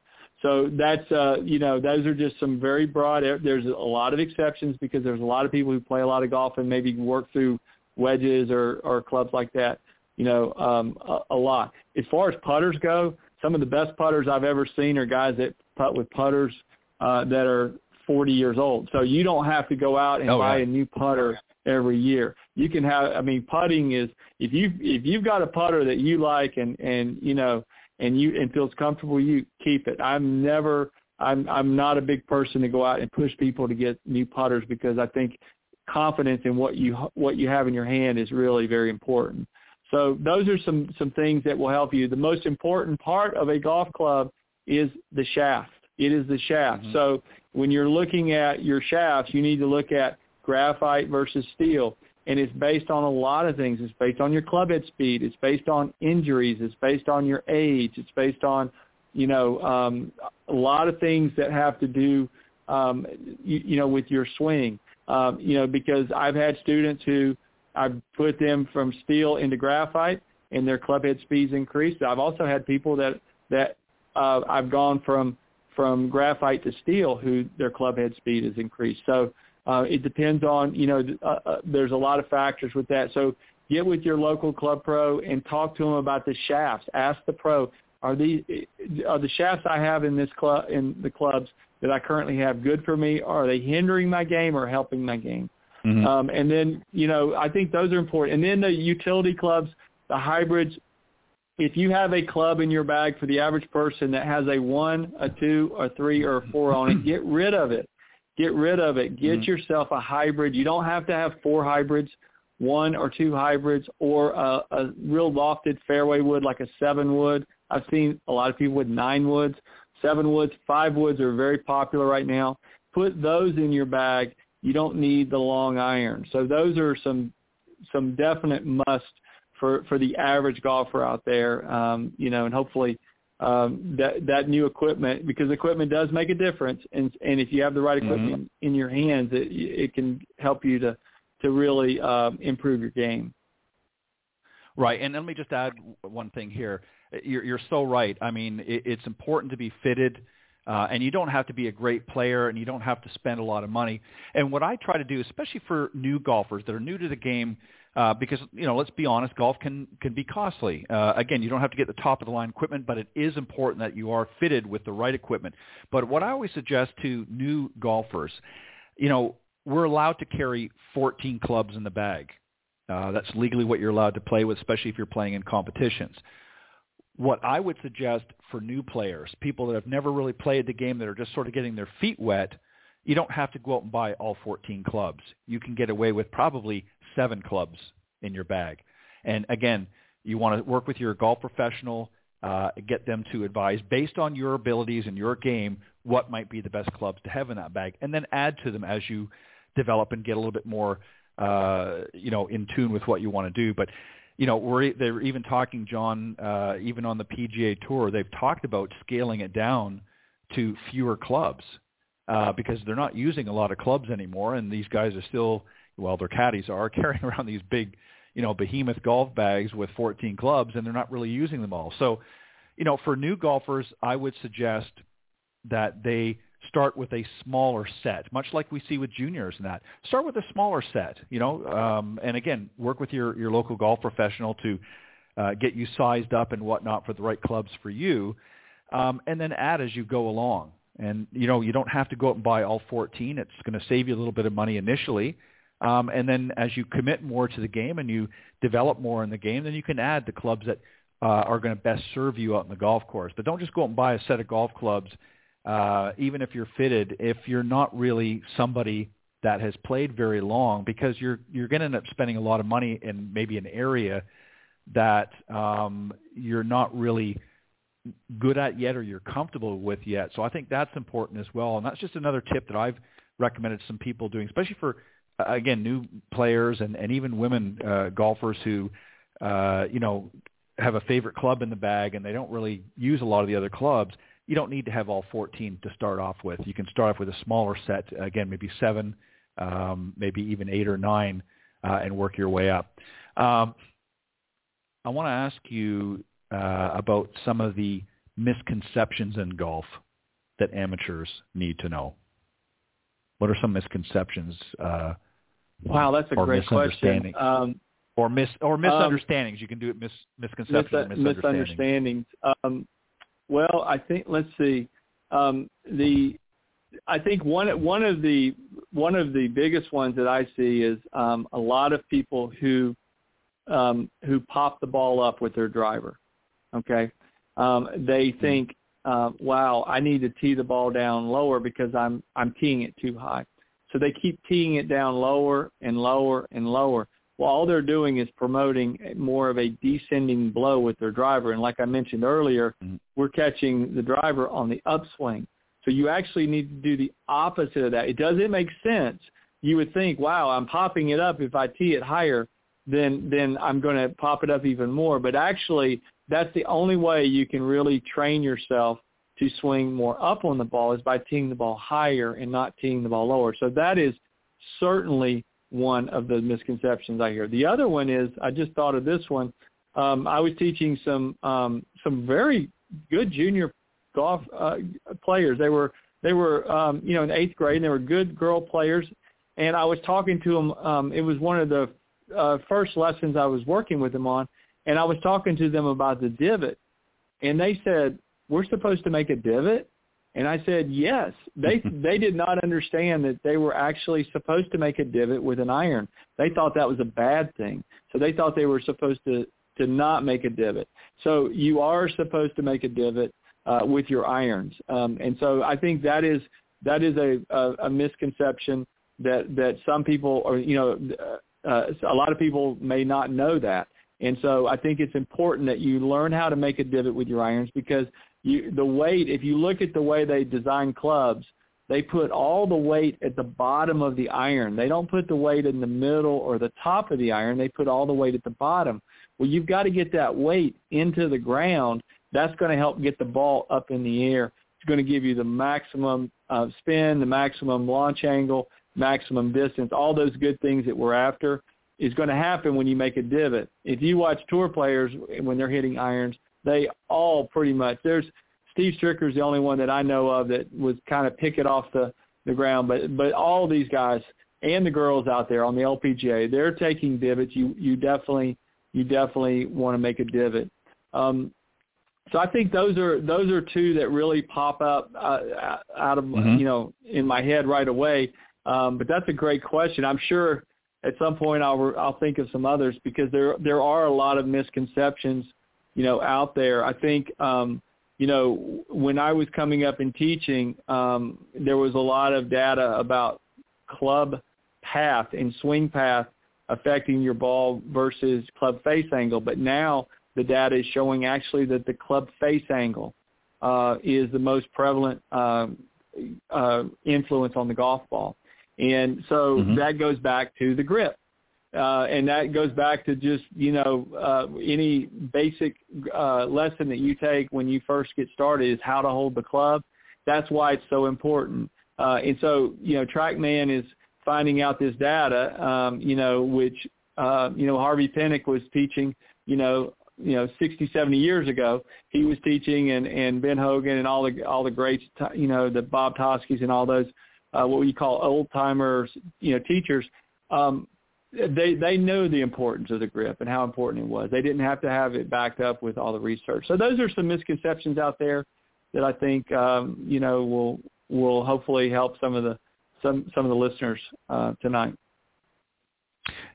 So that's uh, you know those are just some very broad. There's a lot of exceptions because there's a lot of people who play a lot of golf and maybe work through wedges or or clubs like that. You know, um, a, a lot. As far as putters go, some of the best putters I've ever seen are guys that putt with putters uh, that are 40 years old. So you don't have to go out and oh, buy a new putter every year. You can have, I mean, putting is if you if you've got a putter that you like and and you know and you and feels comfortable, you keep it. I'm never, I'm I'm not a big person to go out and push people to get new putters because I think confidence in what you what you have in your hand is really very important. So those are some some things that will help you. The most important part of a golf club is the shaft. It is the shaft. Mm-hmm. So when you're looking at your shafts, you need to look at graphite versus steel. And it's based on a lot of things. It's based on your club head speed. It's based on injuries. It's based on your age. It's based on, you know, um, a lot of things that have to do, um, you, you know, with your swing. Um, you know, because I've had students who I've put them from steel into graphite and their club head speeds increased. I've also had people that that uh, I've gone from from graphite to steel who their club head speed has increased. So uh, it depends on, you know, uh, uh, there's a lot of factors with that. So get with your local club pro and talk to them about the shafts. Ask the pro, are these are the shafts I have in this club in the clubs that I currently have good for me? Are they hindering my game or helping my game? Mm-hmm. Um, and then, you know, I think those are important. And then the utility clubs, the hybrids, if you have a club in your bag for the average person that has a one, a two, a three, or a four on it, get rid of it. Get rid of it. Get mm-hmm. yourself a hybrid. You don't have to have four hybrids, one or two hybrids, or a, a real lofted fairway wood like a seven wood. I've seen a lot of people with nine woods, seven woods, five woods are very popular right now. Put those in your bag. You don't need the long iron. So those are some some definite must for for the average golfer out there. Um, you know, and hopefully um, that that new equipment because equipment does make a difference, and and if you have the right mm-hmm. equipment mm-hmm. in your hands, it it can help you to to really um, improve your game. Right, and let me just add one thing here. You're, you're so right. I mean, it, it's important to be fitted, uh, and you don't have to be a great player, and you don't have to spend a lot of money. And what I try to do, especially for new golfers that are new to the game, uh, because you know, let's be honest, golf can can be costly. Uh, again, you don't have to get the top of the line equipment, but it is important that you are fitted with the right equipment. But what I always suggest to new golfers, you know, we're allowed to carry 14 clubs in the bag. Uh, that's legally what you're allowed to play with, especially if you're playing in competitions. What I would suggest for new players, people that have never really played the game, that are just sort of getting their feet wet, you don't have to go out and buy all 14 clubs. You can get away with probably seven clubs in your bag. And again, you want to work with your golf professional, uh, get them to advise based on your abilities and your game what might be the best clubs to have in that bag, and then add to them as you develop and get a little bit more, uh, you know, in tune with what you want to do. But you know, we're they're even talking, Jon, uh, even on the PGA Tour, they've talked about scaling it down to fewer clubs uh, because they're not using a lot of clubs anymore, and these guys are still, well, their caddies are carrying around these big, you know, behemoth golf bags with 14 clubs, and they're not really using them all. So, you know, for new golfers, I would suggest that they start with a smaller set, much like we see with juniors and that. Start with a smaller set, you know, um, and again, work with your, your local golf professional to uh, get you sized up and whatnot for the right clubs for you, um, and then add as you go along. And you know, you don't have to go out and buy all 14. It's going to save you a little bit of money initially. Um, and then as you commit more to the game and you develop more in the game, then you can add the clubs that uh, are going to best serve you out in the golf course. But don't just go out and buy a set of golf clubs, uh, even if you're fitted, if you're not really somebody that has played very long, because you're you're going to end up spending a lot of money in maybe an area that um, you're not really good at yet or you're comfortable with yet. So I think that's important as well. And that's just another tip that I've recommended some people doing, especially for, uh, again, new players and, and even women uh, golfers who, uh, you know, have a favorite club in the bag and they don't really use a lot of the other clubs. You don't need to have all 14 to start off with. You can start off with a smaller set, again, maybe seven, um, maybe even eight or nine, uh, and work your way up. Um, I want to ask you uh, about some of the misconceptions in golf that amateurs need to know. What are some misconceptions? Uh, wow, that's a great question. Um, or mis or misunderstandings. Um, you can do it mis misconceptions mis- misunderstandings. misunderstandings. Um, well, I think let's see. Um, the I think one one of the one of the biggest ones that I see is um, a lot of people who um, who pop the ball up with their driver. Okay, um, they hmm. think, uh, "Wow, I need to tee the ball down lower because I'm I'm teeing it too high." So they keep teeing it down lower and lower and lower. Well, all they're doing is promoting more of a descending blow with their driver. And like I mentioned earlier, mm-hmm. we're catching the driver on the upswing. So you actually need to do the opposite of that. It doesn't make sense. You would think, wow, I'm popping it up if I tee it higher then then I'm going to pop it up even more. But actually, that's the only way you can really train yourself to swing more up on the ball is by teeing the ball higher and not teeing the ball lower. So that is certainly one of the misconceptions I hear. The other one is I just thought of this one. Um, I was teaching some um, some very good junior golf uh, players. They were they were um, you know in eighth grade and they were good girl players. And I was talking to them. Um, it was one of the uh, first lessons I was working with them on, and I was talking to them about the divot, and they said, "We're supposed to make a divot." And I said, "Yes." They they did not understand that they were actually supposed to make a divot with an iron. They thought that was a bad thing. So they thought they were supposed to to not make a divot. So you are supposed to make a divot uh, with your irons. Um, and so I think that is that is a, a, a misconception that that some people are you know uh, a lot of people may not know that. And so I think it's important that you learn how to make a divot with your irons because you, the weight, if you look at the way they design clubs, they put all the weight at the bottom of the iron. They don't put the weight in the middle or the top of the iron. They put all the weight at the bottom. Well, you've got to get that weight into the ground. That's going to help get the ball up in the air. It's going to give you the maximum uh, spin, the maximum launch angle, maximum distance, all those good things that we're after is going to happen when you make a divot. If you watch tour players when they're hitting irons, they all pretty much there's Steve Stricker's the only one that I know of that was kind of pick it off the the ground, but but all these guys and the girls out there on the LPGA, they're taking divots. You you definitely you definitely want to make a divot. Um, so I think those are those are two that really pop up uh, out of mm-hmm. you know in my head right away. Um, but that's a great question. I'm sure at some point I'll I'll think of some others because there there are a lot of misconceptions, you know, out there. I think um, you know when I was coming up and teaching, um, there was a lot of data about club path and swing path affecting your ball versus club face angle. But now the data is showing actually that the club face angle uh, is the most prevalent uh, uh, influence on the golf ball. And so mm-hmm. that goes back to the grip. Uh, and that goes back to just, you know, uh, any basic uh, lesson that you take when you first get started is how to hold the club. That's why it's so important. Uh, and so, you know, TrackMan is finding out this data, um, you know, which, uh, you know, Harvey Penick was teaching, you know, you know, 60, 70 years ago. He was teaching and, and Ben Hogan and all the, all the greats, you know, the Bob Toskis and all those, uh, what we call old timers, you know, teachers. Um, they they know the importance of the grip and how important it was. They didn't have to have it backed up with all the research. So those are some misconceptions out there that I think um, you know will will hopefully help some of the some some of the listeners uh, tonight.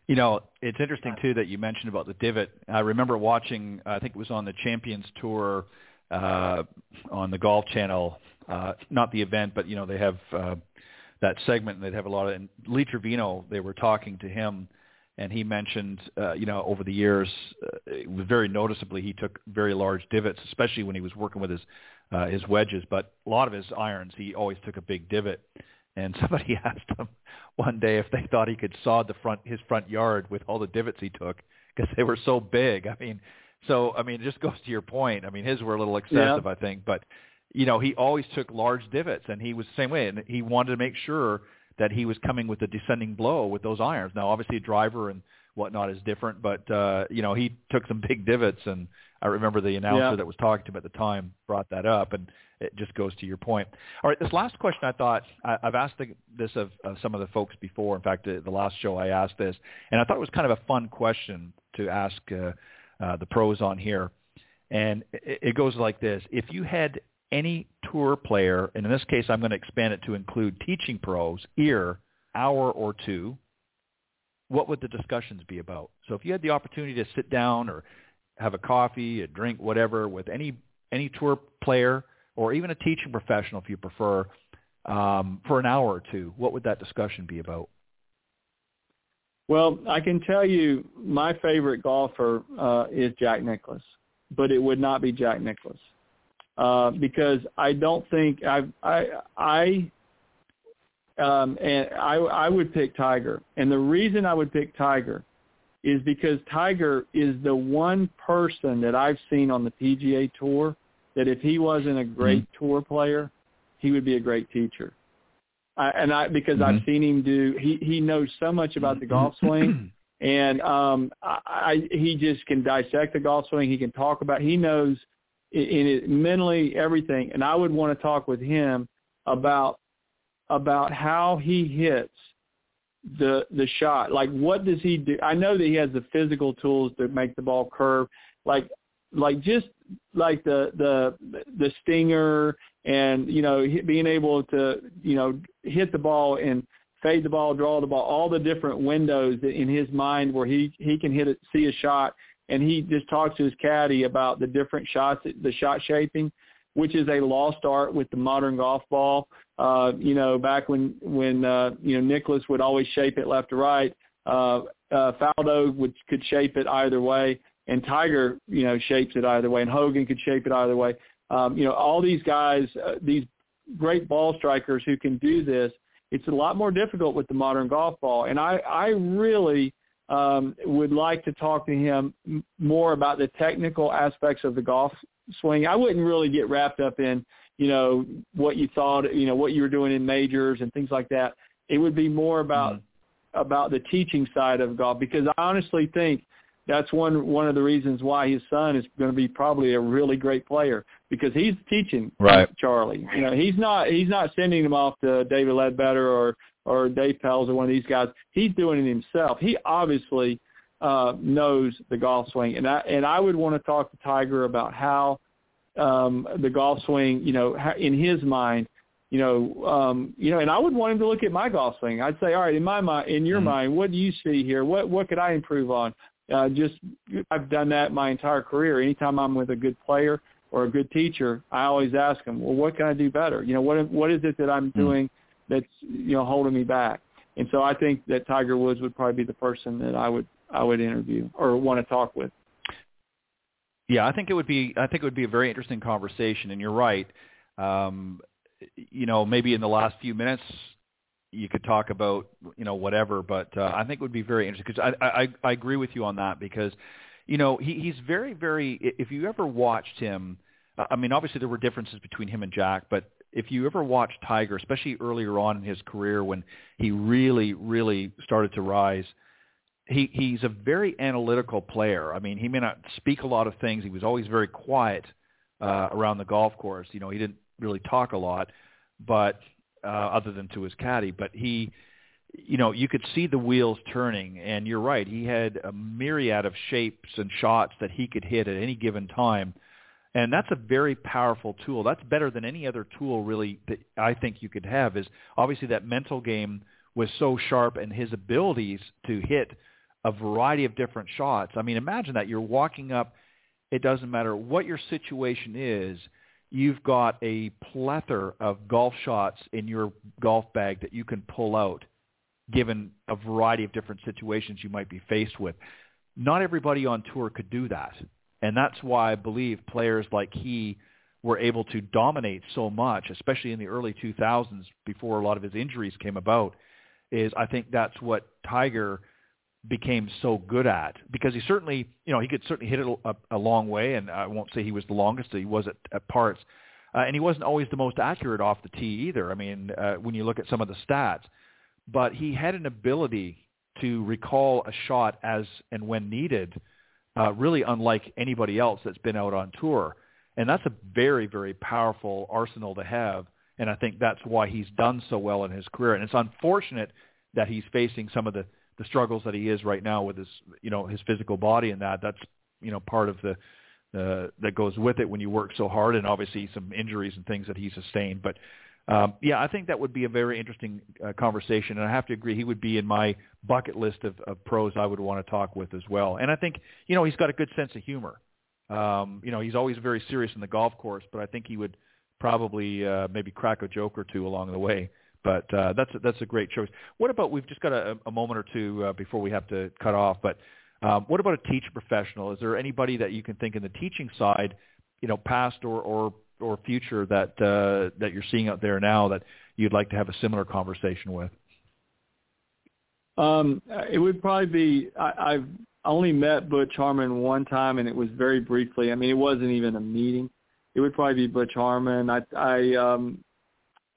You know, it's interesting too that you mentioned about the divot. I remember watching. I think it was on the Champions Tour uh, on the Golf Channel. Uh, not the event, but you know they have uh, that segment and they'd have a lot of. And Lee Trevino, they were talking to him, and he mentioned, uh, you know, over the years, uh, it was very noticeably he took very large divots, especially when he was working with his uh, his wedges. But a lot of his irons, he always took a big divot. And somebody asked him one day if they thought he could sod the front his front yard with all the divots he took because they were so big. I mean, so I mean, it just goes to your point. I mean, his were a little excessive, yeah. I think, but you know, he always took large divots, and he was the same way, and he wanted to make sure that he was coming with a descending blow with those irons. Now, obviously, a driver and whatnot is different, but uh, you know, he took some big divots, and I remember the announcer yeah. that was talking to him at the time brought that up, and it just goes to your point. All right, this last question, I thought I, I've asked the, this of, of some of the folks before. In fact, the, the last show I asked this, and I thought it was kind of a fun question to ask uh, uh, the pros on here. And it, it goes like this: If you had any tour player, and in this case I'm going to expand it to include teaching pros, ear, hour or two, what would the discussions be about? So if you had the opportunity to sit down or have a coffee, a drink, whatever, with any any tour player or even a teaching professional, if you prefer, um, for an hour or two, what would that discussion be about? Well, I can tell you my favorite golfer uh, is Jack Nicklaus, but it would not be Jack Nicklaus. Uh, because I don't think I I I um, and I I would pick Tiger, and the reason I would pick Tiger is because Tiger is the one person that I've seen on the PGA Tour that if he wasn't a great mm-hmm. tour player, he would be a great teacher. I, and I because mm-hmm. I've seen him do he he knows so much about the golf swing and um I, I he just can dissect the golf swing he can talk about he knows in it mentally everything. And i would want to talk with him about about how he hits the the shot. Like what does he do? I know that he has the physical tools to make the ball curve. Like like just like the the the stinger and you know being able to you know hit the ball and fade the ball draw the ball all the different windows in his mind where he he can hit it see a shot and he just talks to his caddy about the different shots, the shot shaping, which is a lost art with the modern golf ball. Uh, you know, back when when uh, you know Nicklaus would always shape it left to right, uh, uh, Faldo would could shape it either way, and Tiger, you know, shapes it either way, and Hogan could shape it either way. Um, you know, all these guys, uh, these great ball strikers who can do this. It's a lot more difficult with the modern golf ball, and I I really um, would like to talk to him more about the technical aspects of the golf swing. I wouldn't really get wrapped up in, you know, what you thought, you know, what you were doing in majors and things like that. It would be more about mm-hmm. about the teaching side of golf because I honestly think that's one one of the reasons why his son is going to be probably a really great player because he's teaching right. Charlie. You know, he's not he's not sending him off to David Leadbetter or or Dave Pelz or one of these guys. He's doing it himself. He obviously uh, knows the golf swing, and I and I would want to talk to Tiger about how um, the golf swing, you know, in his mind, you know, um, you know, and I would want him to look at my golf swing. I'd say, all right, in my mind, in your mm-hmm. mind, what do you see here? What what could I improve on? Uh, just I've done that my entire career. Anytime I'm with a good player or a good teacher, I always ask them, well, what can I do better? You know, what what is it that I'm mm-hmm. That's you know holding me back. And so I think that Tiger Woods would probably be the person that I would I would interview or want to talk with. Yeah, I think it would be I think it would be a very interesting conversation. And you're right. Um, you know, maybe in the last few minutes you could talk about you know whatever, but uh, I think it would be very interesting because I, I I agree with you on that because you know he he's very very if you ever watched him. I mean, obviously there were differences between him and Jack, but if you ever watch Tiger, especially earlier on in his career when he really, really started to rise, he he's a very analytical player. I mean, he may not speak a lot of things. He was always very quiet uh, around the golf course. You know, he didn't really talk a lot, but uh, other than to his caddy, but he you know, you could see the wheels turning, and you're right. He had a myriad of shapes and shots that he could hit at any given time, and that's a very powerful tool. That's better than any other tool, really, that I think you could have. Is obviously that mental game was so sharp, and his abilities to hit a variety of different shots. I mean, imagine that you're walking up. It doesn't matter what your situation is. You've got a plethora of golf shots in your golf bag that you can pull out given a variety of different situations you might be faced with. Not everybody on tour could do that. And that's why I believe players like he were able to dominate so much, especially in the early 2000s before a lot of his injuries came about, is I think that's what Tiger became so good at because he certainly, you know, he could certainly hit it a, a long way, and I won't say he was the longest, he was at, at parts. Uh, and he wasn't always the most accurate off the tee either. I mean, uh, when you look at some of the stats, but he had an ability to recall a shot as and when needed, uh, really unlike anybody else that's been out on tour. And that's a very, very powerful arsenal to have. And I think that's why he's done so well in his career. And it's unfortunate that he's facing some of the, the struggles that he is right now with his, you know, his physical body and that. That's, you know, part of the, uh, that goes with it when you work so hard and obviously some injuries and things that he sustained. But um, yeah, I think that would be a very interesting uh, conversation, and I have to agree he would be in my bucket list of, of pros I would want to talk with as well. And I think you know he's got a good sense of humor. Um, you know, he's always very serious in the golf course, but I think he would probably uh, maybe crack a joke or two along the way. But uh, that's a, that's a great choice. What about we've just got a, a moment or two uh, before we have to cut off, but um, what about a teacher professional? Is there anybody that you can think in the teaching side, you know, past or, or or future that uh, that you're seeing out there now that you'd like to have a similar conversation with? Um, it would probably be I, I've only met Butch Harmon one time, and it was very briefly. I mean, it wasn't even a meeting. It would probably be Butch Harmon. I, I um,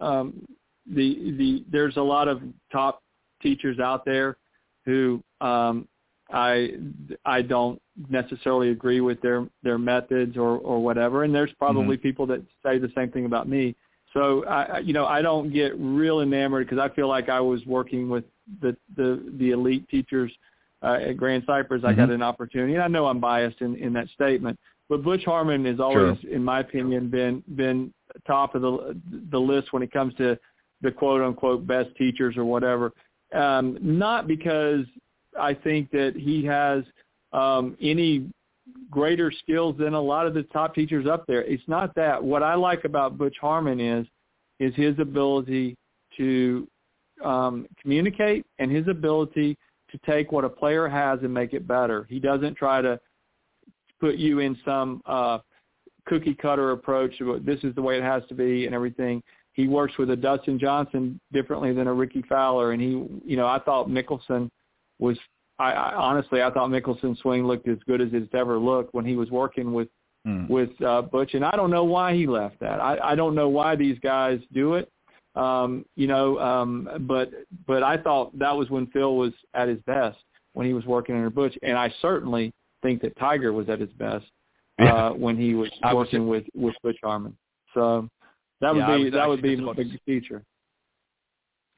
um, the the there's a lot of top teachers out there who um, I I don't necessarily agree with their their methods or or whatever, and there's probably mm-hmm. people that say the same thing about me. So I you know I don't get real enamored because I feel like I was working with the the the elite teachers uh, at Grand Cypress. Mm-hmm. I got mm-hmm. an opportunity, and I know I'm biased in in that statement, but Butch Harmon has always, sure. in my opinion, been been top of the the list when it comes to the quote unquote best teachers or whatever. Um, not because I think that he has um, any greater skills than a lot of the top teachers up there. It's not that. What I like about Butch Harmon is is his ability to um, communicate and his ability to take what a player has and make it better. He doesn't try to put you in some uh, cookie cutter approach. This is the way it has to be and everything. He works with a Dustin Johnson differently than a Rickie Fowler, and he, you know, I thought Mickelson was I, I honestly I thought Mickelson's swing looked as good as it's ever looked when he was working with mm. with uh, Butch, and I don't know why he left that. I, I don't know why these guys do it. Um, you know, um, but but I thought that was when Phil was at his best when he was working under Butch, and I certainly think that Tiger was at his best uh, yeah. when he was working was, with with Butch Harmon. So that would yeah, be that would be a big feature.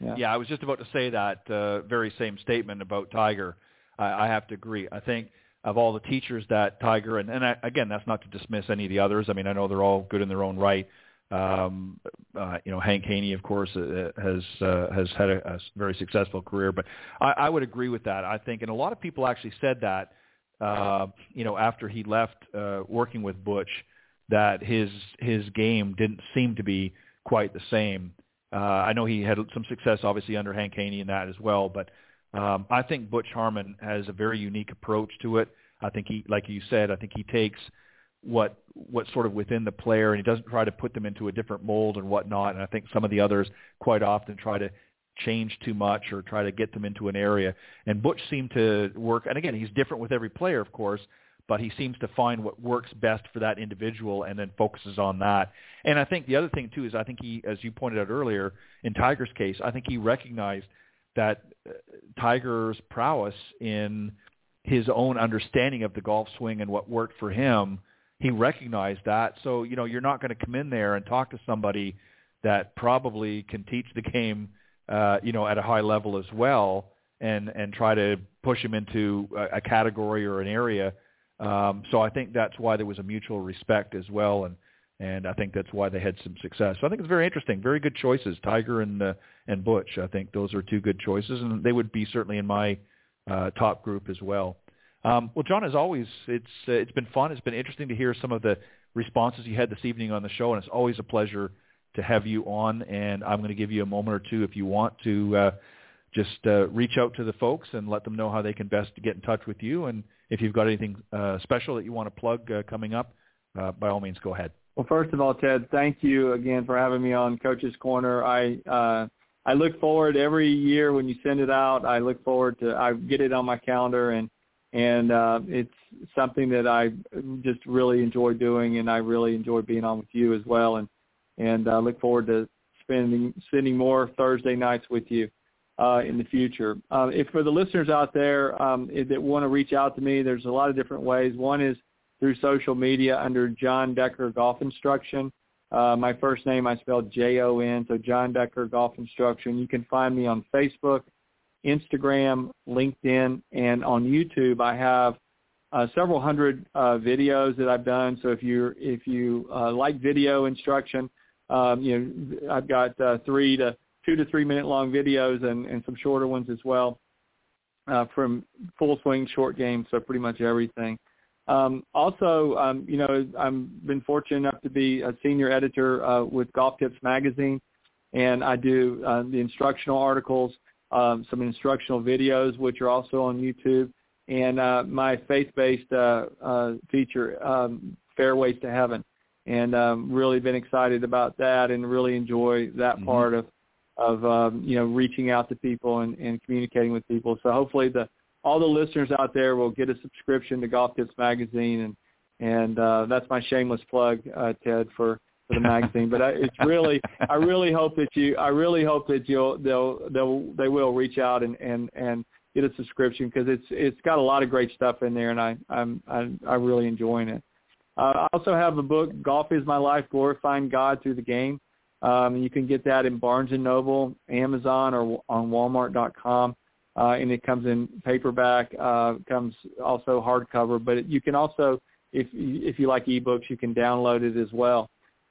Yeah. yeah, I was just about to say that uh, very same statement about Tiger. I, I have to agree. I think of all the teachers that Tiger and, and I, again, that's not to dismiss any of the others. I mean, I know they're all good in their own right. Um, uh, you know, Hank Haney, of course, uh, has uh, has had a, a very successful career, but I, I would agree with that. I think, and a lot of people actually said that, uh, you know, after he left uh, working with Butch, that his his game didn't seem to be quite the same. Uh, I know he had some success, obviously, under Hank Haney in that as well. But um, I think Butch Harmon has a very unique approach to it. I think he, like you said, I think he takes what what's sort of within the player, and he doesn't try to put them into a different mold and whatnot. And I think some of the others quite often try to change too much or try to get them into an area. And Butch seemed to work. And again, he's different with every player, of course. But he seems to find what works best for that individual and then focuses on that. And I think the other thing too is I think he, as you pointed out earlier, in Tiger's case, I think he recognized that uh, Tiger's prowess in his own understanding of the golf swing and what worked for him, he recognized that. So, you know, you're not going to come in there and talk to somebody that probably can teach the game, uh, you know, at a high level as well and, and try to push him into a, a category or an area. Um, so I think that's why there was a mutual respect as well. And, and I think that's why they had some success. So I think it's very interesting. Very good choices, Tiger and uh, and Butch. I think those are two good choices, and they would be certainly in my uh, top group as well. Um, well, Jon, as always, it's uh, it's been fun. It's been interesting to hear some of the responses you had this evening on the show, and it's always a pleasure to have you on. And I'm going to give you a moment or two if you want to uh, just uh, reach out to the folks and let them know how they can best get in touch with you. And if you've got anything uh, special that you want to plug uh, coming up, uh, by all means, go ahead. Well, first of all, Ted, thank you again for having me on Coach's Corner. I uh, I look forward every year when you send it out. I look forward to I get it on my calendar and and uh, it's something that I just really enjoy doing, and I really enjoy being on with you as well. And and I look forward to spending spending more Thursday nights with you uh, in the future. Uh, if for the listeners out there um, that want to reach out to me, there's a lot of different ways. One is through social media under Jon Decker Golf Instruction. Uh, my first name I spelled J-O-N, so Jon Decker Golf Instruction. You can find me on Facebook, Instagram, LinkedIn, and on YouTube. I have uh, several hundred uh, videos that I've done. So if you if you uh, like video instruction, um, you know I've got uh, three to two to three minute long videos and, and some shorter ones as well, uh, from full swing, short game, so pretty much everything. Um, also, um, you know, I've been fortunate enough to be a senior editor uh, with Golf Tips magazine, and I do uh, the instructional articles, um, some instructional videos, which are also on YouTube, and uh, my faith-based uh, uh, feature, um, Fairways to Heaven, and um, really been excited about that, and really enjoy that mm-hmm. part of of um, you know reaching out to people and, and communicating with people. So hopefully the all the listeners out there will get a subscription to Golf Tips magazine, and and uh, that's my shameless plug, uh, Ted, for for the magazine. but I, it's really, I really hope that you, I really hope that you'll, they'll, they'll, they will reach out and and and get a subscription because it's it's got a lot of great stuff in there, and I I'm I, I'm really enjoying it. Uh, I also have a book, Golf is My Life, Glorifying God Through the Game. Um, you can get that in Barnes and Noble, Amazon, or on Walmart.com uh, and it comes in paperback, uh, comes also hardcover. But you can also, if if you like ebooks, you can download it as well.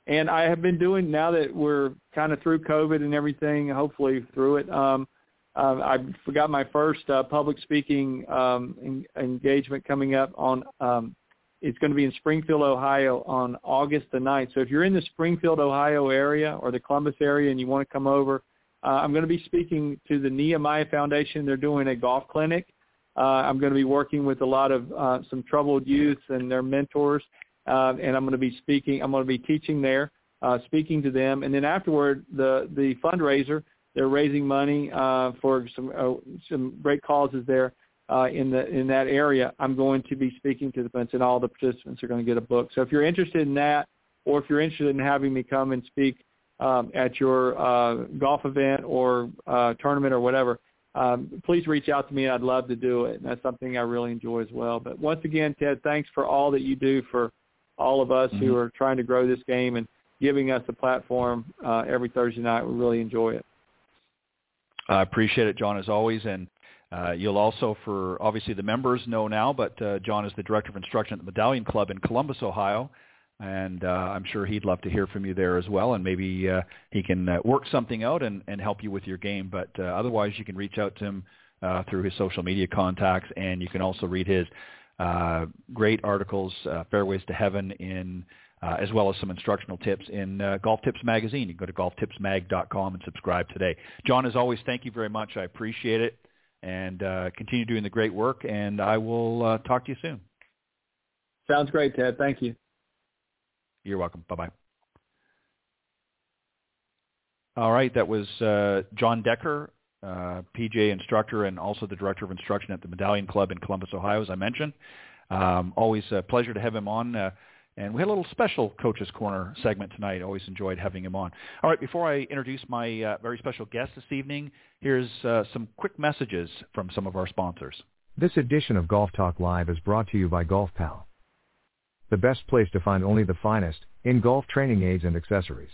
And I have been doing now that we're kind of through COVID and everything, hopefully through it. Um, uh, I forgot my first uh, public speaking um, en- engagement coming up on. Um, it's going to be in Springfield, Ohio, on August the 9th. So if you're in the Springfield, Ohio area or the Columbus area and you want to come over, uh, I'm going to be speaking to the Nehemiah Foundation. They're doing a golf clinic. Uh, I'm going to be working with a lot of uh, some troubled youth and their mentors, uh, and I'm going to be speaking. I'm going to be teaching there, uh, speaking to them, and then afterward, the the fundraiser. They're raising money uh, for some uh, some great causes there uh, in the in that area. I'm going to be speaking to the participants, and all the participants are going to get a book. So if you're interested in that, or if you're interested in having me come and speak um, at your uh, golf event or uh, tournament or whatever, um, please reach out to me. I'd love to do it. And that's something I really enjoy as well. But once again, Ted, thanks for all that you do for all of us mm-hmm. who are trying to grow this game and giving us a platform uh, every Thursday night. We really enjoy it. I appreciate it, Jon, as always. And uh, you'll also, for obviously the members know now, but uh, Jon is the director of instruction at the Medallion Club in Columbus, Ohio and uh, I'm sure he'd love to hear from you there as well, and maybe uh, he can uh, work something out and, and help you with your game. But uh, otherwise, you can reach out to him uh, through his social media contacts, and you can also read his uh, great articles, uh, Fairways to Heaven, in uh, as well as some instructional tips in uh, Golf Tips Magazine. You can go to golftipsmag.com and subscribe today. Jon, as always, thank you very much. I appreciate it, and uh, continue doing the great work. And I will uh, talk to you soon. Sounds great, Ted. Thank you. You're welcome. Bye-bye. All right, that was uh, Jon Decker, uh, PGA instructor and also the director of instruction at the Medallion Club in Columbus, Ohio, as I mentioned. Um, always a pleasure to have him on. Uh, and we had a little special Coach's Corner segment tonight. Always enjoyed having him on. All right, before I introduce my uh, very special guest this evening, here's uh, some quick messages from some of our sponsors. This edition of Golf Talk Live is brought to you by Golf Pal. The best place to find only the finest in golf training aids and accessories.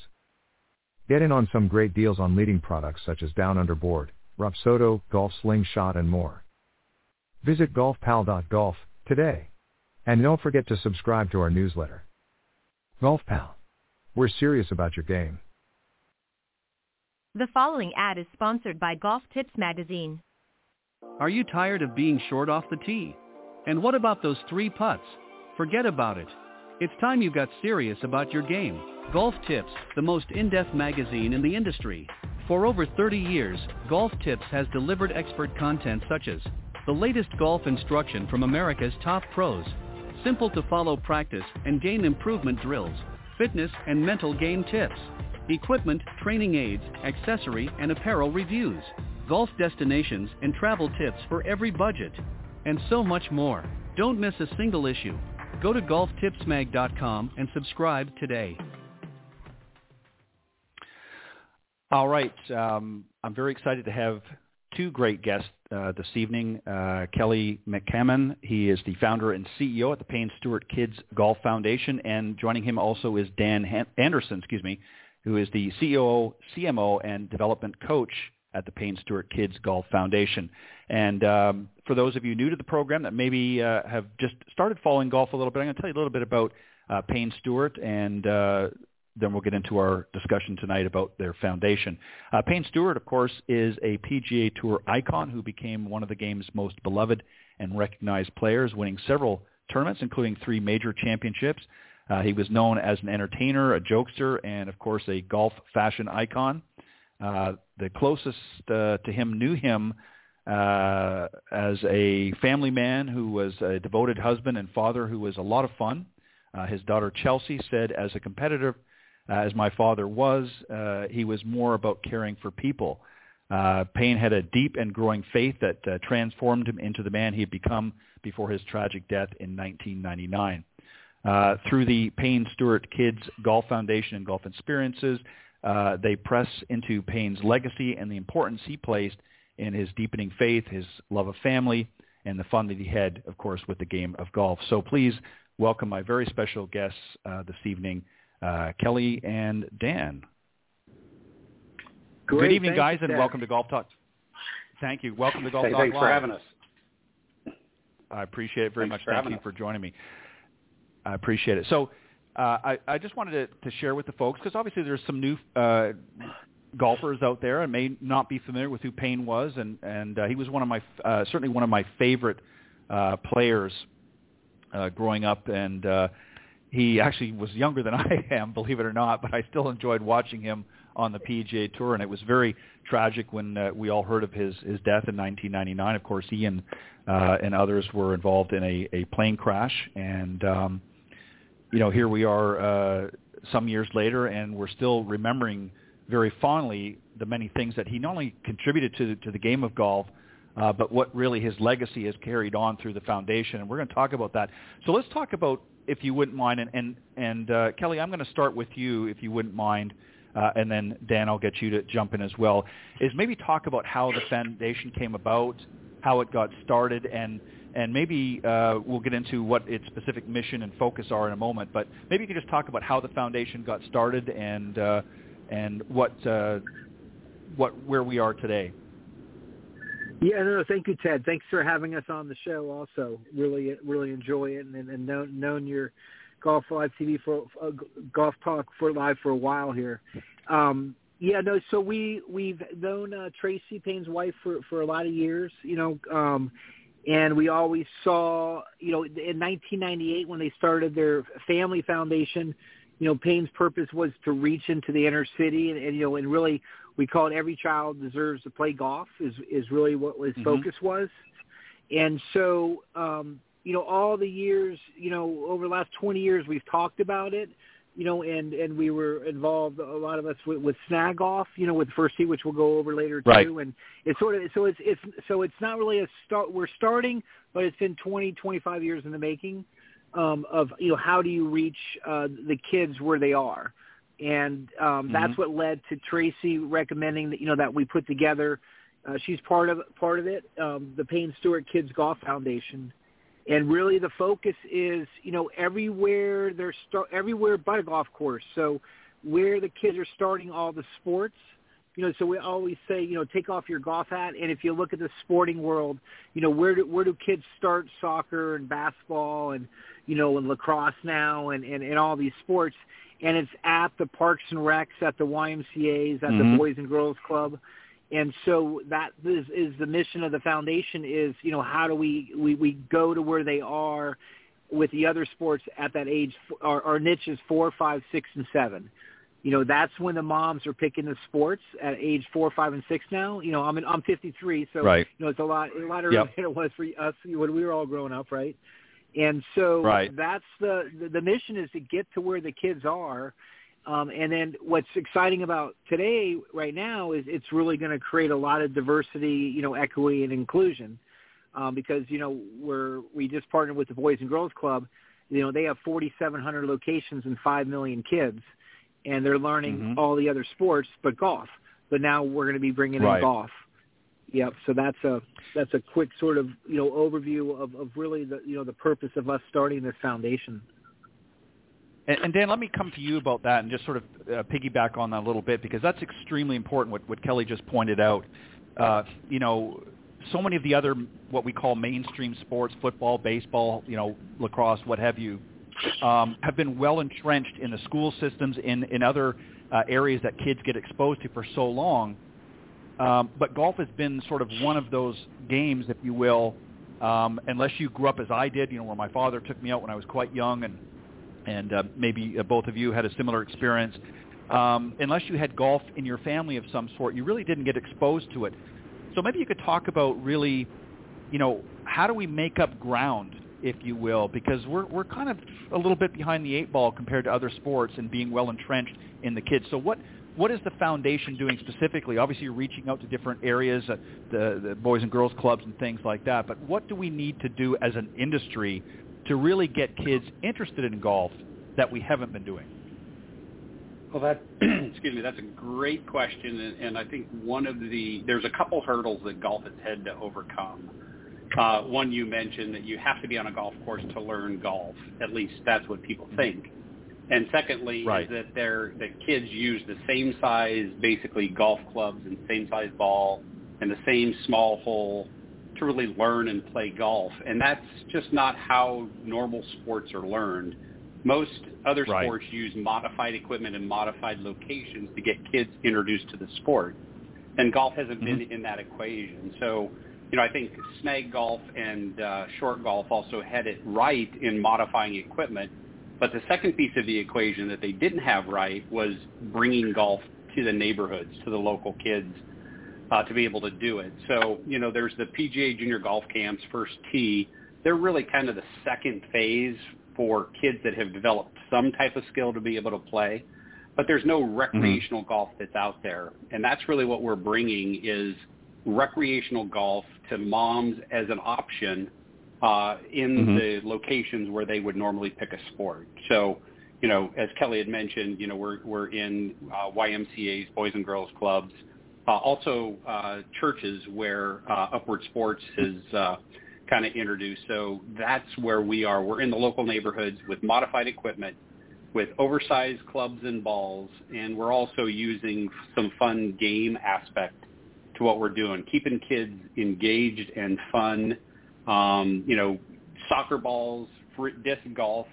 Get in on some great deals on leading products such as Down Under Board, Rapsodo, Golf Slingshot, and more. Visit golfpal.golf today. And don't forget to subscribe to our newsletter. Golf Pal. We're serious about your game. The following ad is sponsored by Golf Tips Magazine. Are you tired of being short off the tee? And what about those three putts? Forget about it. It's time you got serious about your game. Golf Tips, the most in-depth magazine in the industry. For over 30 years, Golf Tips has delivered expert content such as the latest golf instruction from America's top pros, simple to follow practice and gain improvement drills, fitness and mental game tips, equipment, training aids, accessory and apparel reviews, golf destinations and travel tips for every budget, and so much more. Don't miss a single issue. Go to golftipsmag.com and subscribe today. All right. Um, I'm very excited to have two great guests uh, this evening. Uh, Kelly McCammon, he is the founder and CEO at the Payne Stewart Kids Golf Foundation, and joining him also is Dan Han- Anderson, excuse me, who is the CEO, CMO, and development coach at the Payne Stewart Kids Golf Foundation. And um, for those of you new to the program that maybe uh, have just started following golf a little bit, I'm going to tell you a little bit about uh, Payne Stewart and uh, then we'll get into our discussion tonight about their foundation. Uh, Payne Stewart, of course, is a PGA Tour icon who became one of the game's most beloved and recognized players, winning several tournaments, including three major championships. Uh, he was known as an entertainer, a jokester, and of course a golf fashion icon. Uh, the closest uh, to him knew him uh, as a family man who was a devoted husband and father who was a lot of fun. Uh, his daughter Chelsea said, as a competitor, uh, as my father was, uh, he was more about caring for people. Uh, Payne had a deep and growing faith that uh, transformed him into the man he had become before his tragic death in 1999. Uh, through the Payne Stewart Kids Golf Foundation and Golf Experiences, uh, they press into Payne's legacy and the importance he placed in his deepening faith, his love of family, and the fun that he had, of course, with the game of golf. So please welcome my very special guests uh, this evening, uh, Kelly and Dan. Great. Good evening, Thank guys, you, and Ted. welcome to Golf Talk. Thank you. Welcome to Golf Hey, Talk thanks Live. for having us. I appreciate it very Thanks much. for Thank you us. for joining me. I appreciate it. So uh, I, I just wanted to, to share with the folks, because obviously there's some new uh, golfers out there and may not be familiar with who Payne was, and, and uh, he was one of my, uh, certainly one of my favorite uh, players uh, growing up, and uh, he actually was younger than I am, believe it or not, but I still enjoyed watching him on the PGA Tour, and it was very tragic when uh, we all heard of his his death in 1999. Of course, he and uh, and others were involved in a, a plane crash, and um, you know here we are uh, some years later, and we're still remembering very fondly the many things that he not only contributed to to the game of golf, uh, but what really his legacy has carried on through the foundation. And we're going to talk about that. So let's talk about, if you wouldn't mind, and and, and uh, Kelly, I'm going to start with you, if you wouldn't mind, uh, and then Dan, I'll get you to jump in as well. Is maybe talk about how the foundation came about, how it got started, and and maybe uh, we'll get into what its specific mission and focus are in a moment. But maybe you could just talk about how the foundation got started and uh, and what uh, what where we are today. Yeah, no, thank you, Ted. Thanks for having us on the show. Also, really, really enjoy it, and and, and known, known your golf live TV for uh, golf talk for live for a while here. Um, yeah, no. So we we've known uh, Tracy Payne's wife for for a lot of years. You know, um, and we always saw, you know, in 1998 when they started their family foundation, you know, Payne's purpose was to reach into the inner city, and, and you know, and really, we call it every child deserves to play golf is is really what his Mhm. focus was, and so, um, you know, all the years, you know, over the last 20 years, we've talked about it. you know, and and we were involved a lot of us with, with snag golf, you know, with first tee, which we'll go over later right. too. And it's sort of so it's it's so it's not really a start. We're starting, but it's been 20, 25 years in the making um, of you know how do you reach uh, the kids where they are, and um, mm-hmm. that's what led to Tracy recommending that you know that we put together. Uh, she's part of part of it, um, the Payne Stewart Kids Golf Foundation and really the focus is you know everywhere they're start everywhere but a golf course so where the kids are starting all the sports you know so we always say you know take off your golf hat and if you look at the sporting world you know where do where do kids start soccer and basketball and you know and lacrosse now and and, and all these sports and it's at the parks and recs at the ymcas at mm-hmm. the boys and girls club and so that is, is the mission of the foundation is you know how do we we, we go to where they are with the other sports at that age our, our niche is four five six and seven you know that's when the moms are picking the sports at age four five and six now you know i'm in, i'm fifty three so right. you know it's a lot a lot earlier yep. than it was for us when we were all growing up right and so right. that's the, the the mission is to get to where the kids are um, and then what's exciting about today, right now, is it's really going to create a lot of diversity, you know, equity and inclusion, um, because you know we're we just partnered with the Boys and Girls Club. You know, they have 4,700 locations and five million kids, and they're learning mm-hmm. all the other sports but golf. But now we're going to be bringing right. in golf. Yep. So that's a that's a quick sort of you know overview of, of really the you know the purpose of us starting this foundation. And, Dan, let me come to you about that and just sort of uh, piggyback on that a little bit because that's extremely important. What, what Kelly just pointed out. Uh, you know, so many of the other what we call mainstream sports, football, baseball, you know, lacrosse, what have you, um, have been well entrenched in the school systems in in other uh, areas that kids get exposed to for so long. Um, but golf has been sort of one of those games, if you will, um, unless you grew up as I did, you know, where my father took me out when I was quite young and and uh, maybe uh, both of you had a similar experience. Um, unless you had golf in your family of some sort, you really didn't get exposed to it. So maybe you could talk about really, you know, how do we make up ground, if you will, because we're we're kind of a little bit behind the eight ball compared to other sports and being well entrenched in the kids. So what what is the foundation doing specifically? Obviously, you're reaching out to different areas, uh, the, the boys and girls clubs and things like that. But what do we need to do as an industry to really get kids interested in golf that we haven't been doing? Well, that excuse me, that's a great question, and, and I think one of the there's a couple hurdles that golf has had to overcome. Uh, one you mentioned that you have to be on a golf course to learn golf. At least that's what people think. And secondly, right. is that they're that kids use the same size, basically golf clubs and same size ball and the same small hole to really learn and play golf. And that's just not how normal sports are learned. Most other right. sports use modified equipment and modified locations to get kids introduced to the sport. And golf hasn't mm-hmm. been in that equation. So, you know, I think snag golf and uh, short golf also had it right in modifying equipment. But the second piece of the equation that they didn't have right was bringing golf to the neighborhoods, to the local kids uh, to be able to do it. So, you know, there's the PGA Junior Golf Camps, First Tee. They're really kind of the second phase for kids that have developed some type of skill to be able to play. But there's no recreational mm-hmm. golf that's out there. And that's really what we're bringing is recreational golf to moms as an option uh, in mm-hmm. the locations where they would normally pick a sport. So, you know, as Kelly had mentioned, you know, we're, we're in uh, YMCA's, Boys and Girls Clubs, uh, also uh, churches where uh, Upward Sports is uh, kind of introduced. So that's where we are. We're in the local neighborhoods with modified equipment, with oversized clubs and balls, and we're also using some fun game aspect to what we're doing, keeping kids engaged and fun. Um, you know, soccer balls, disc golf,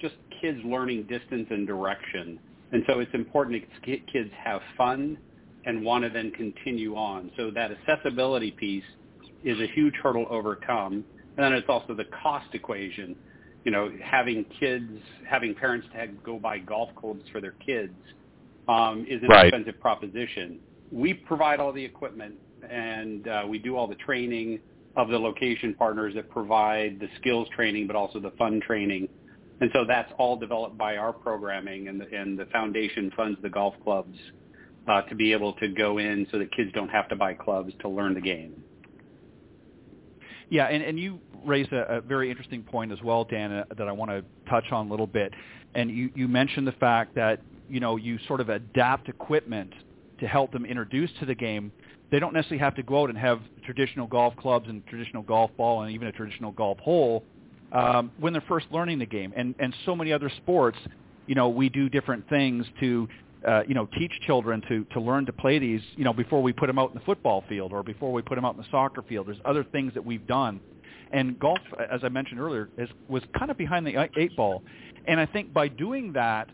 just kids learning distance and direction. And so it's important that kids have fun and want to then continue on. So that accessibility piece is a huge hurdle to overcome. And then it's also the cost equation. You know, having kids, having parents to go buy golf clubs for their kids um, is an right. expensive proposition. We provide all the equipment and uh, we do all the training of the location partners that provide the skills training, but also the fun training. And so that's all developed by our programming, and the, and the foundation funds the golf clubs uh, to be able to go in so that kids don't have to buy clubs to learn the game. Yeah, and, and you raised a, a very interesting point as well, Dan, uh, that I want to touch on a little bit. And you, you mentioned the fact that you know you sort of adapt equipment to help them introduce to the game. They don't necessarily have to go out and have traditional golf clubs and traditional golf ball and even a traditional golf hole um, when they're first learning the game. And and so many other sports, you know, we do different things to uh, you know, teach children to, to learn to play these, you know, before we put them out in the football field or before we put them out in the soccer field. There's other things that we've done. And golf, as I mentioned earlier, is, was kind of behind the eight ball. And I think by doing that,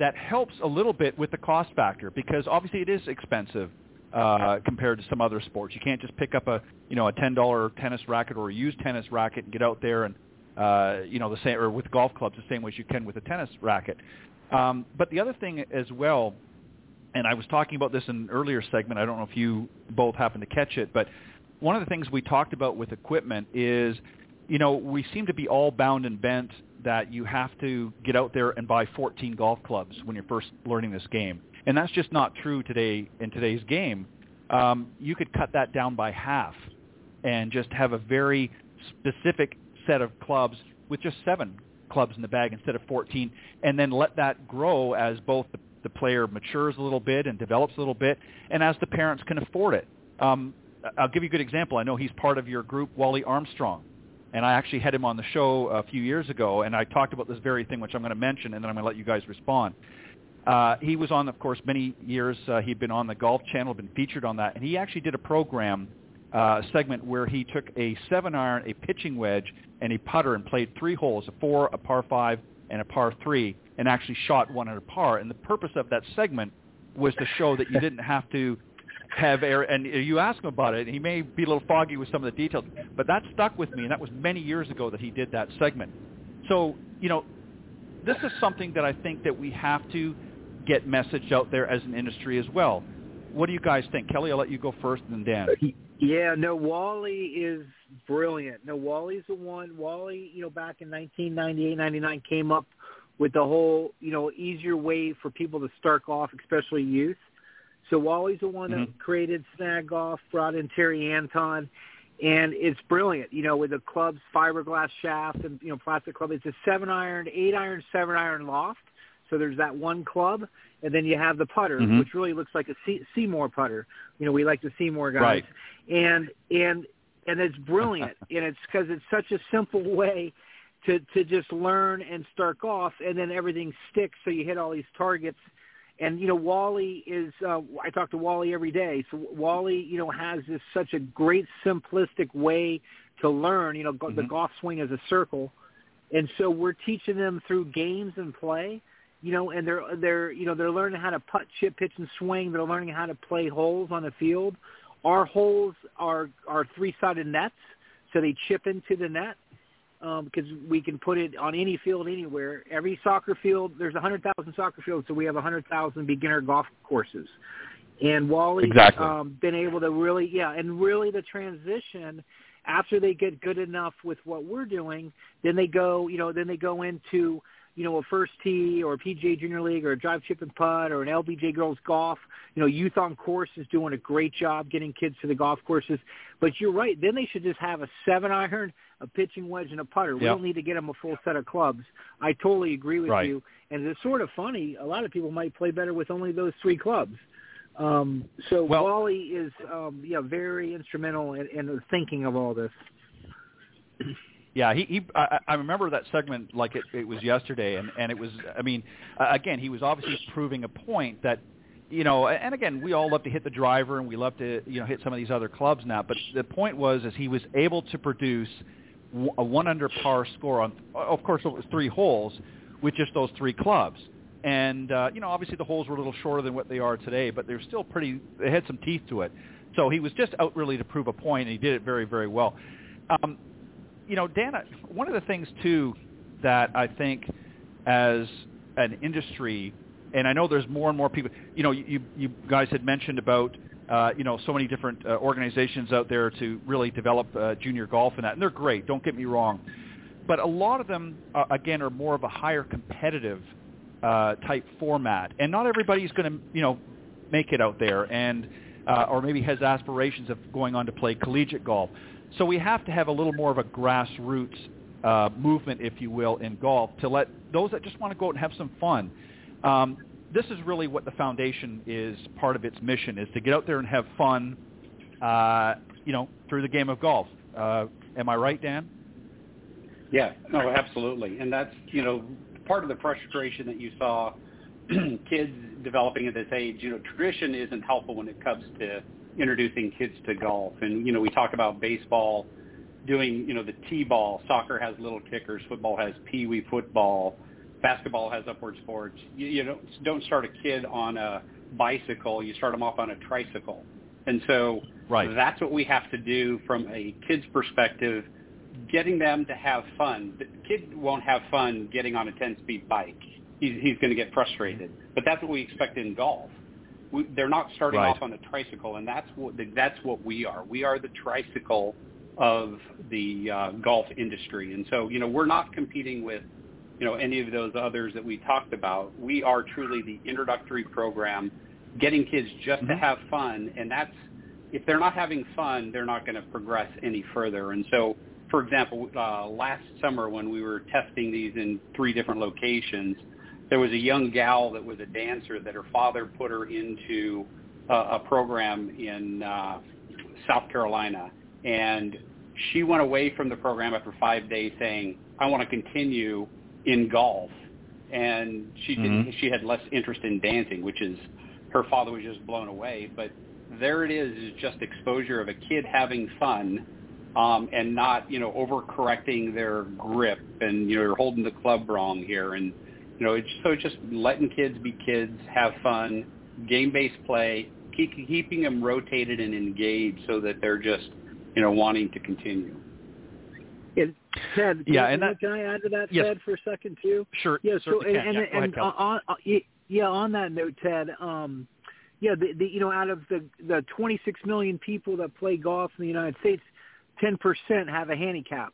that helps a little bit with the cost factor because obviously it is expensive uh, compared to some other sports. You can't just pick up a you know a ten dollar tennis racket or a used tennis racket and get out there and uh, you know the same or with golf clubs the same way as you can with a tennis racket. Um, but the other thing as well, and I was talking about this in an earlier segment. I don't know if you both happened to catch it, but one of the things we talked about with equipment is, you know, we seem to be all bound and bent that you have to get out there and buy 14 golf clubs when you're first learning this game. And that's just not true today in today's game. Um, you could cut that down by half and just have a very specific set of clubs with just seven clubs in the bag instead of 14, and then let that grow as both the, the player matures a little bit and develops a little bit, and as the parents can afford it. Um, I'll give you a good example. I know he's part of your group, Wally Armstrong and I actually had him on the show a few years ago, and I talked about this very thing, which I'm going to mention, and then I'm going to let you guys respond. Uh, he was on, of course, many years. Uh, he'd been on the Golf Channel, been featured on that, and he actually did a program uh, segment where he took a seven iron, a pitching wedge, and a putter, and played three holes: a four, a par five, and a par three, and actually shot one at a par. And the purpose of that segment was to show that you didn't have to have air, and you ask him about it, and he may be a little foggy with some of the details, but that stuck with me, and that was many years ago that he did that segment. So, you know, this is something that I think that we have to get messaged out there as an industry as well. What do you guys think? Kelly, I'll let you go first, and then Dan. Yeah, no, Wally is brilliant. No, Wally's the one. Wally, you know, back in 1998, 99, came up with the whole, you know, easier way for people to start golf, especially youth. So Wally's the one mm-hmm. that created Snag Golf, brought in Terry Anton, and it's brilliant. You know, with the club's fiberglass shaft and you know plastic club, it's a seven iron, eight iron, seven iron loft. So there's that one club, and then you have the putter, mm-hmm. which really looks like a SeeMore putter. You know, we like the SeeMore guys, right. and and and it's brilliant, and it's because it's such a simple way to to just learn and start golf, and then everything sticks. So you hit all these targets and you know Wally is uh, I talk to Wally every day. So Wally, you know, has this such a great simplistic way to learn. You know, mm-hmm. the golf swing is a circle, and so we're teaching them through games and play. You know, and they're they're you know they're learning how to putt, chip, pitch, and swing. They're learning how to play holes on the field. Our holes are are three sided nets, so they chip into the net um, because we can put it on any field anywhere. Every soccer field, there's a 100,000 soccer fields, so we have a 100,000 beginner golf courses. And Wally's exactly. um, been able to really, yeah, and really the transition after they get good enough with what we're doing, then they go, you know, then they go into you know, a first tee or a PGA Junior League or a drive chip and putt or an LPGA girls golf. You know, Youth on Course is doing a great job getting kids to the golf courses. But you're right. Then they should just have a seven iron, a pitching wedge, and a putter. We don't need to get them a full set of clubs. I totally agree with right. you. And it's sort of funny. A lot of people might play better with only those three clubs. Um, so well, Wally is, um, yeah, very instrumental in, in the thinking of all this. Yeah, he, he I, I remember that segment like it, it was yesterday, and and it was. I mean, again, he was obviously proving a point that, you know, and again, we all love to hit the driver, and we love to you know hit some of these other clubs now. But the point was, is he was able to produce a one under par score on, of course, it was three holes with just those three clubs. And uh, you know, obviously the holes were a little shorter than what they are today, but they're still pretty. They had some teeth to it. So he was just out really to prove a point, and he did it very, very well. Um, you know, Dan, one of the things too that I think as an industry, and I know there's more and more people. You know, you you guys had mentioned about uh, you know so many different uh, organizations out there to really develop uh, junior golf and that, and they're great. Don't get me wrong, but a lot of them, uh, again, are more of a higher competitive uh, type format, and not everybody's going to, you know, make it out there, and uh, or maybe has aspirations of going on to play collegiate golf. So we have to have a little more of a grassroots uh, movement, if you will, in golf to let those that just want to go out and have some fun. Um, this is really what the foundation is part of its mission is to get out there and have fun, uh, you know, through the game of golf. Uh, am I right, Dan? Yeah, no, absolutely. And that's, you know, part of the frustration that you saw kids developing at this age, you know, tradition isn't helpful when it comes to introducing kids to golf. And, you know, we talk about baseball doing, you know, the T-ball, soccer has little kickers, football has pee-wee football, basketball has upward sports. You, you don't, don't start a kid on a bicycle, you start them off on a tricycle. And so right. that's what we have to do from a kid's perspective, getting them to have fun. The kid won't have fun getting on a 10-speed bike. He's, he's going to get frustrated. But that's what we expect in golf. We, they're not starting right. off on a tricycle, and that's what that's what we are. We are the tricycle of the uh, golf industry, and so you know we're not competing with you know any of those others that we talked about. We are truly the introductory program, getting kids just mm-hmm. to have fun, and that's if they're not having fun, they're not going to progress any further. And so, for example, uh, last summer when we were testing these in three different locations, there was a young gal that was a dancer that her father put her into uh, a program in uh, South Carolina, and she went away from the program after five days saying, "I want to continue in golf," and she didn't. Mm-hmm. She had less interest in dancing, which is her father was just blown away. But there it is, is just exposure of a kid having fun um, and not, you know, overcorrecting their grip and, you know, you're holding the club wrong here. And, you know, it's, so it's just letting kids be kids, have fun, game-based play, keep, keeping them rotated and engaged so that they're just, you know, wanting to continue. And Ted, can, yeah, and that, can I add to that, yes. Ted, for a second too? Sure. Yeah. So and, and, and, yeah, and ahead, on, on, yeah, on that note, Ted, um, yeah, the, the you know out of the the 26 million people that play golf in the United States, 10% have a handicap.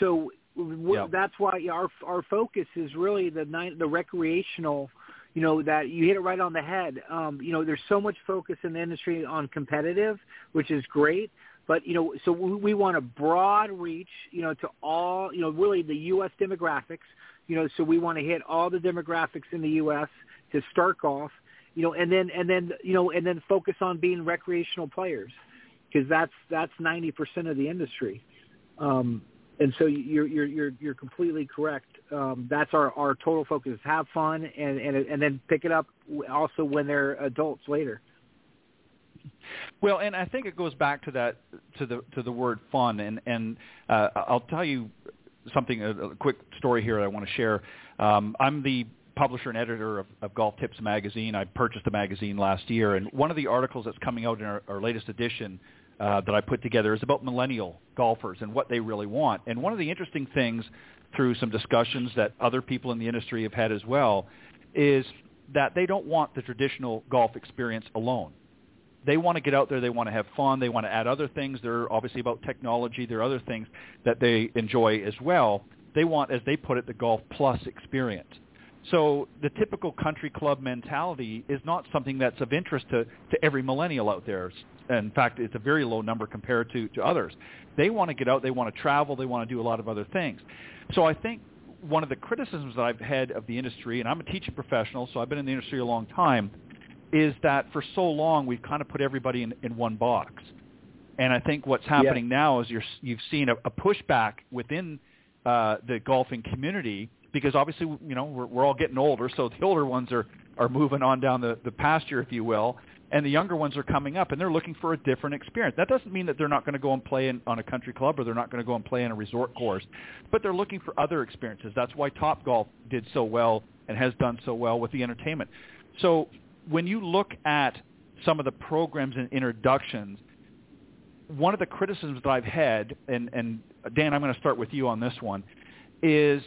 So Yeah. that's why our our focus is really the ni- the recreational. You know that you hit it right on the head. Um, you know, there's so much focus in the industry on competitive, which is great. But you know, so we, we want a broad reach. You know, to all. You know, really the U.S. demographics. You know, so we want to hit all the demographics in the U.S. to start golf. You know, and then and then you know, and then focus on being recreational players because that's that's ninety percent of the industry. Um, and so you're you're you're you're completely correct. Um, that's our our total focus: have fun and and and then pick it up also when they're adults later. Well, and I think it goes back to that to the to the word fun, and and uh, I'll tell you something a, a quick story here that I want to share. Um, I'm the publisher and editor of, of Golf Tips magazine. I purchased the magazine last year, and one of the articles that's coming out in our, our latest edition uh, that I put together is about millennial golfers and what they really want. And one of the interesting things through some discussions that other people in the industry have had as well is that they don't want the traditional golf experience alone. They want to get out there. They want to have fun. They want to add other things. They're obviously about technology. There are other things that they enjoy as well. They want, as they put it, the golf plus experience. So the typical country club mentality is not something that's of interest to, to every millennial out there. In fact, it's a very low number compared to, to others. They want to get out. They want to travel. They want to do a lot of other things. So I think one of the criticisms that I've had of the industry, and I'm a teaching professional, so I've been in the industry a long time, is that for so long we've kind of put everybody in, in one box. And I think what's happening yeah. now is you're, you've seen a, a pushback within uh, the golfing community because obviously you know we're, we're all getting older, so the older ones are are moving on down the, the pasture, if you will, and the younger ones are coming up, and they're looking for a different experience. That doesn't mean that they're not going to go and play in, on a country club or they're not going to go and play in a resort course, but they're looking for other experiences. That's why Top Golf did so well and has done so well with the entertainment. So when you look at some of the programs and introductions, one of the criticisms that I've had, and, and Dan, I'm going to start with you on this one, is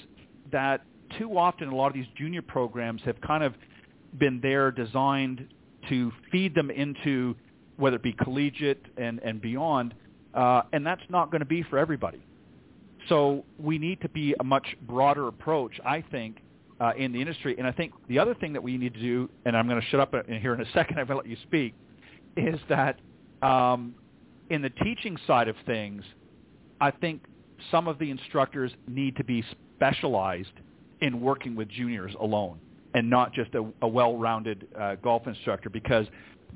that too often a lot of these junior programs have kind of been there designed to feed them into whether it be collegiate and, and beyond, uh, and that's not going to be for everybody. so we need to be a much broader approach, I think, uh, in the industry. And I think the other thing that we need to do, and I'm going to shut up in here in a second, I'm going to let you speak, is that um, in the teaching side of things, I think some of the instructors need to be specialized in working with juniors alone and not just a, a well-rounded uh, golf instructor because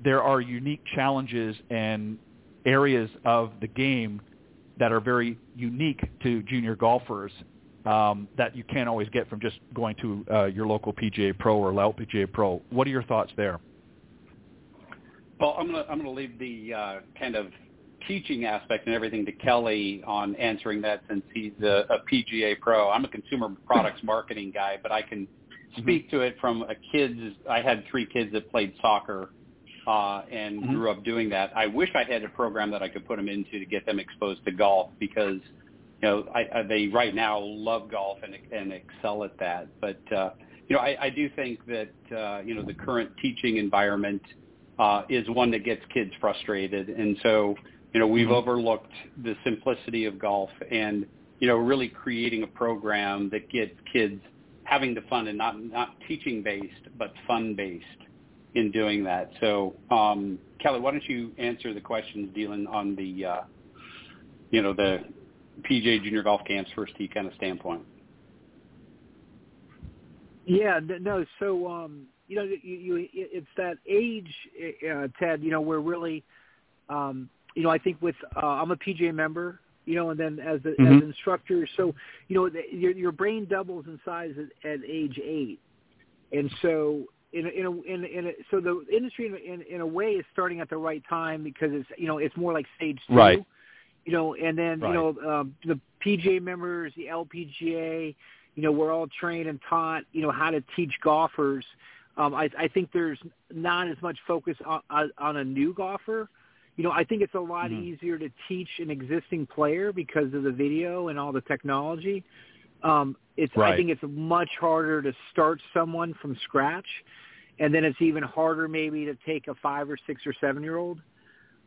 there are unique challenges and areas of the game that are very unique to junior golfers um, that you can't always get from just going to uh, your local PGA Pro or LPGA Pro. What are your thoughts there? Well, I'm going to I'm going to leave the uh, kind of teaching aspect and everything to Kelly on answering that since he's a, a PGA Pro. I'm a consumer products marketing guy, but I can mm-hmm. speak to it from a kid's. I had three kids that played soccer uh, and mm-hmm. grew up doing that. I wish I had a program that I could put them into to get them exposed to golf because you know I, I, they right now love golf and and excel at that. But uh, you know I, I do think that uh, you know the current teaching environment uh, is one that gets kids frustrated, and so you know we've mm-hmm. overlooked the simplicity of golf and you know really creating a program that gets kids having the fun and not not teaching based but fun based in doing that. So, um, Kelly, why don't you answer the questions dealing on the, uh, you know, the PGA Junior Golf Camps first tee kind of standpoint? Yeah, no. So, um, you know, you, you, it's that age, uh, Ted. You know, we're really, um, you know, I think with uh, I'm a PGA member, you know, and then as a, mm-hmm. as an instructor, so you know, the, your your brain doubles in size at, at age eight, and so in a, in a, in, in a, so the industry in, in in a way is starting at the right time because it's you know it's more like stage two, right? You know, and then right. you know um, the PGA members, the LPGA, you know, we're all trained and taught you know how to teach golfers. Um, I, I think there's not as much focus on, on a new golfer. You know, I think it's a lot mm-hmm. easier to teach an existing player because of the video and all the technology. Um, it's right. I think it's much harder to start someone from scratch, and then it's even harder maybe to take a five or six or seven year old.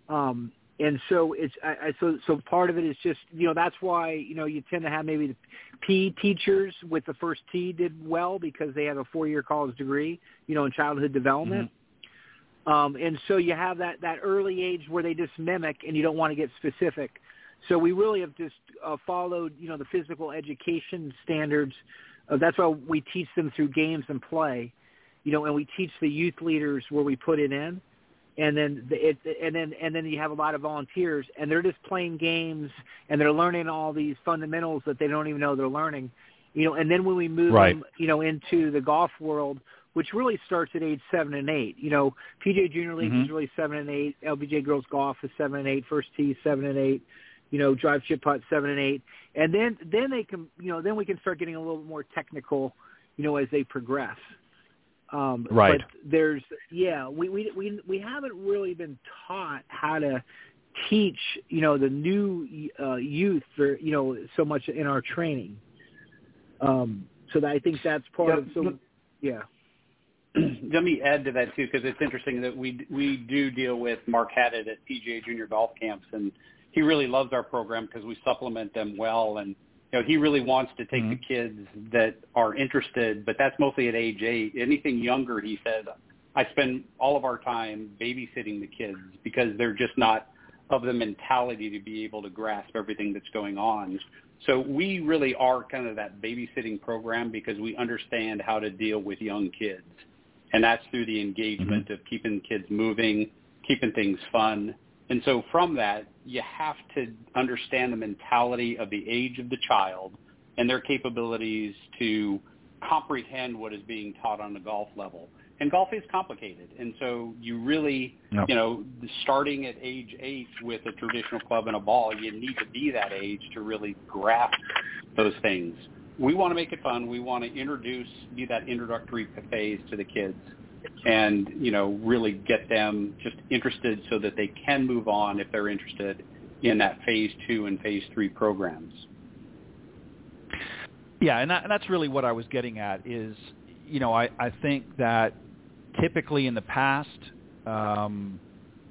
Um, and so it's I, I, so so part of it is just you know that's why you know you tend to have maybe the P teachers with the First Tee did well because they have a four year college degree you know in childhood development. Mm-hmm. Um, and so you have that, that early age where they just mimic and you don't want to get specific. So we really have just uh, followed, you know, the physical education standards. Uh, that's why we teach them through games and play, you know, and we teach the youth leaders where we put it in, and then the, it, and then and then you have a lot of volunteers, and they're just playing games and they're learning all these fundamentals that they don't even know they're learning, you know. And then when we move right. them, you know, into the golf world, which really starts at age seven and eight. You know, PGA Junior League mm-hmm. is really seven and eight. LPGA Girls Golf is seven and eight. First Tee seven and eight you know, drive chip putt seven and eight, and then then they can, you know, then we can start getting a little more technical, you know, as they progress. Um, right. But there's, yeah, we we we we haven't really been taught how to teach, you know, the new uh, youth for, you know, so much in our training. Um, so that I think that's part yeah, of. So, yeah. Let me add to that too, because it's interesting that we we do deal with Mark Haddad at PGA Junior Golf Camps, and he really loves our program because we supplement them well and you know he really wants to take mm-hmm. the kids that are interested but that's mostly at age eight. Anything younger he says i spend all of our time babysitting the kids because they're just not of the mentality to be able to grasp everything that's going on. So we really are kind of that babysitting program because we understand how to deal with young kids and that's through the engagement mm-hmm. of keeping kids moving keeping things fun and so from that, you have to understand the mentality of the age of the child and their capabilities to comprehend what is being taught on the golf level. And golf is complicated. And so you really, yep. you know, starting at age eight with a traditional club and a ball, you need to be that age to really grasp those things. We want to make it fun. We want to introduce, be that introductory phase to the kids and you know really get them just interested so that they can move on if they're interested in that phase two and phase three programs. Yeah, and, that, and that's really what I was getting at is, you know, I, I think that typically in the past, um,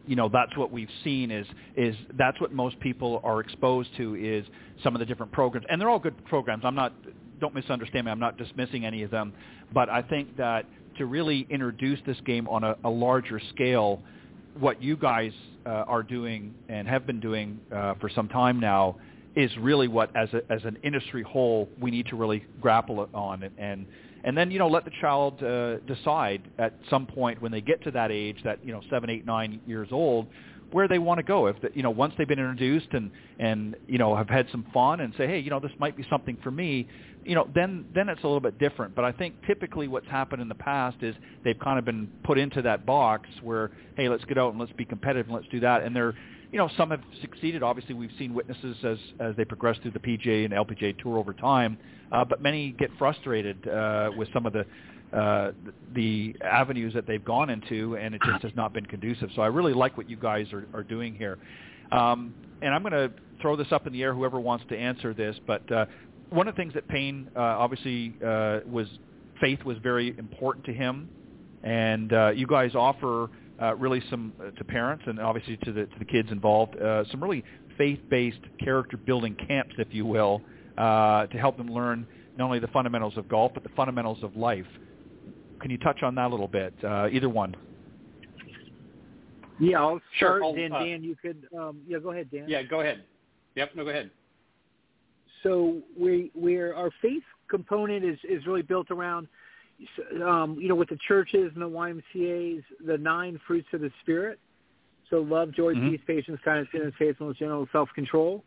you know that's what we've seen is is that's what most people are exposed to is some of the different programs. And they're all good programs. I'm not don't misunderstand me. I'm not dismissing any of them. But i think that to really introduce this game on a, a larger scale what you guys uh, are doing and have been doing uh, for some time now is really what as a, as an industry whole we need to really grapple on. And, and and then you know let the child uh, decide at some point when they get to that age that you know seven eight nine years old where they want to go. If the, you know once they've been introduced and and you know have had some fun and say hey you know this might be something for me you know then then it's a little bit different. But i think typically what's happened in the past is they've kind of been put into that box where hey let's get out and let's be competitive and let's do that. And they're you know, some have succeeded. Obviously, we've seen witnesses as as they progress through the PGA and LPGA tour over time, uh, but many get frustrated uh, with some of the uh, the avenues that they've gone into, and it just has not been conducive. So I really like what you guys are, are doing here. Um, and I'm going to throw this up in the air, whoever wants to answer this. But uh, one of the things that Payne uh, obviously uh, was faith was very important to him, and uh, you guys offer uh, really some uh, to parents and obviously to the to the kids involved uh, some really faith-based character building camps, if you will, uh, to help them learn not only the fundamentals of golf but the fundamentals of life. Can you touch on that a little bit? Uh, either one. Yeah, I'll Sure, start. I'll, Dan, uh, Dan, you could. Um, yeah, go ahead, Dan. Yeah, go ahead. Yep, no, go ahead. So we we're our faith component is is really built around um, you know, with the churches and the YMCA's, the nine fruits of the spirit. So love, joy, Mhm. peace, patience, kindness, goodness, faithfulness, general self-control.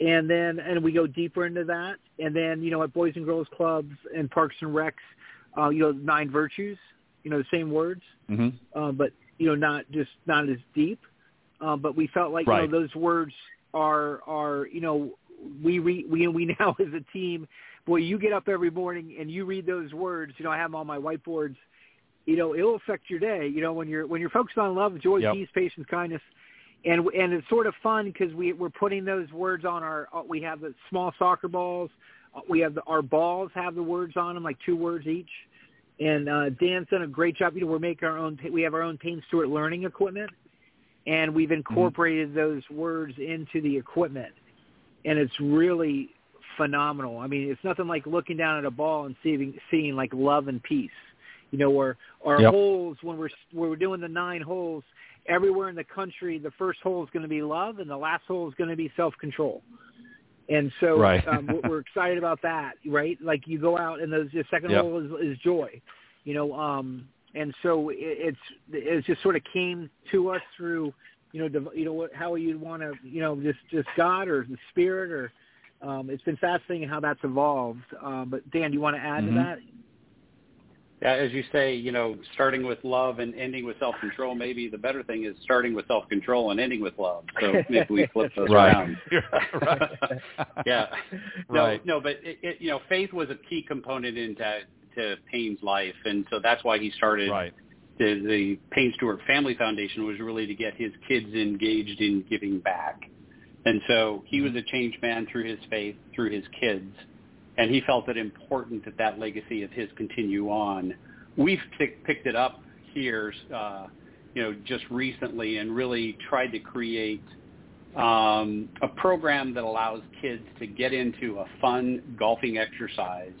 And then, and we go deeper into that. And then, you know, at Boys and Girls Clubs and Parks and Recs, uh, you know, nine virtues, you know, the same words, Mm-hmm. uh, but, you know, not just, not as deep. Uh, but we felt like, Right. you know, those words are, are, you know, we, re, we, we now as a team boy, you get up every morning and you read those words. You know, I have them on my whiteboards. You know, it will affect your day. You know, when you're when you're focused on love, joy, Yep. peace, patience, kindness, and and it's sort of fun because we we're putting those words on our. uh, We have the small soccer balls. Uh, We have the, our balls have the words on them, like two words each. And uh, Dan's done a great job. You know, we're making our own. We have our own Payne Stewart learning equipment, and we've incorporated those words into the equipment, and it's really phenomenal. I mean, it's nothing like looking down at a ball and seeing seeing like love and peace. You know, where our Yep. holes when we're when we're doing the nine holes, everywhere in the country, the first hole is going to be love, and the last hole is going to be self control. And so Right. um, we're, we're excited about that, right? Like you go out and those, the second Yep. hole is, is joy, you know. Um, and so it, it's it just sort of came to us through, you know, div- you know what how you'd want to, you know, just just God or the Spirit or um, it's been fascinating how that's evolved. Um, but Dan, do you want to add Mhm. to that? Yeah, as you say, you know, starting with love and ending with self-control, maybe the better thing is starting with self-control and ending with love. So maybe we flip those around. right. yeah. No, Right. no, but it, it, you know, faith was a key component into to Payne's life, and so that's why he started Right. the, the Payne Stewart Family Foundation was really to get his kids engaged in giving back. And so he was a changed man through his faith, through his kids, and he felt it important that that legacy of his continue on. We've pick, picked it up here, uh, you know, just recently and really tried to create um, a program that allows kids to get into a fun golfing exercise.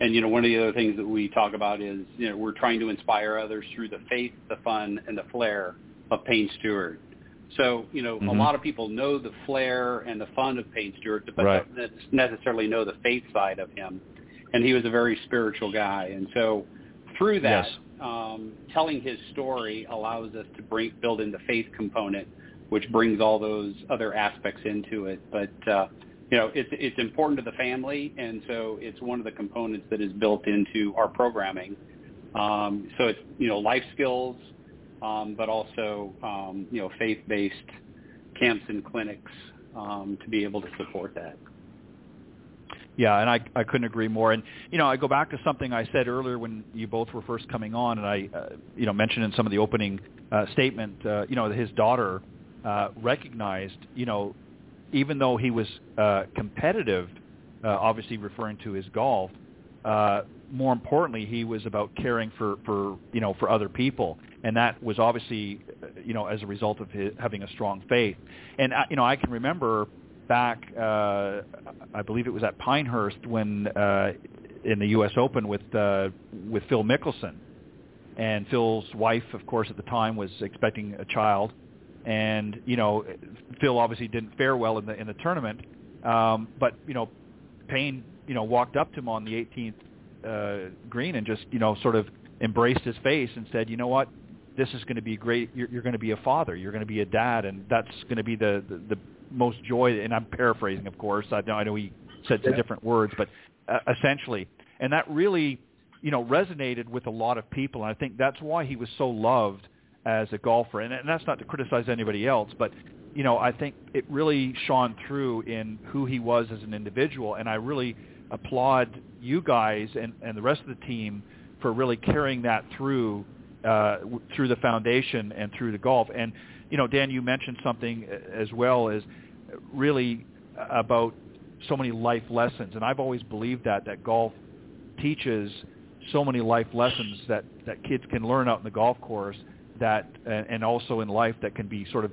And, you know, one of the other things that we talk about is, you know, we're trying to inspire others through the faith, the fun, and the flair of Payne Stewart. So, you know, a Mhm. lot of people know the flair and the fun of Payne Stewart, but Right. don't necessarily know the faith side of him. And he was a very spiritual guy. And so through that, Yes. um, telling his story allows us to bring, build in the faith component, which brings all those other aspects into it. But, uh, you know, it's, it's important to the family, and so it's one of the components that is built into our programming. Um, so it's, you know, life skills, um, but also, um, you know, faith-based camps and clinics um, to be able to support that. Yeah, and I I couldn't agree more. And you know, I go back to something I said earlier when you both were first coming on, and I uh, you know mentioned in some of the opening uh, statement, uh, you know, that his daughter uh, recognized, you know, even though he was uh, competitive, uh, obviously referring to his golf, uh, more importantly, he was about caring for for you know for other people. And that was obviously, uh, you know, as a result of his, having a strong faith. And you know, I can remember back, uh, I believe it was at Pinehurst when uh, in the U.S. Open with uh, with Phil Mickelson, and Phil's wife, of course, at the time was expecting a child, and you know, Phil obviously didn't fare well in the in the tournament, um, but you know, Payne, you know, walked up to him on the 18th uh, green and just you know sort of embraced his face and said, you know what, this is going to be great. You're, you're going to be a father. You're going to be a dad, and that's going to be the, the the most joy. And I'm paraphrasing, of course. I know I know he said some different words, but uh, essentially, and that really, you know, resonated with a lot of people. And I think that's why he was so loved as a golfer. And, and that's not to criticize anybody else, but you know, I think it really shone through in who he was as an individual. And I really applaud you guys and, and the rest of the team for really carrying that through uh, through the foundation and through the golf. And you know, Dan, you mentioned something as well as really about so many life lessons, and I've always believed that that golf teaches so many life lessons that that kids can learn out in the golf course that and also in life that can be sort of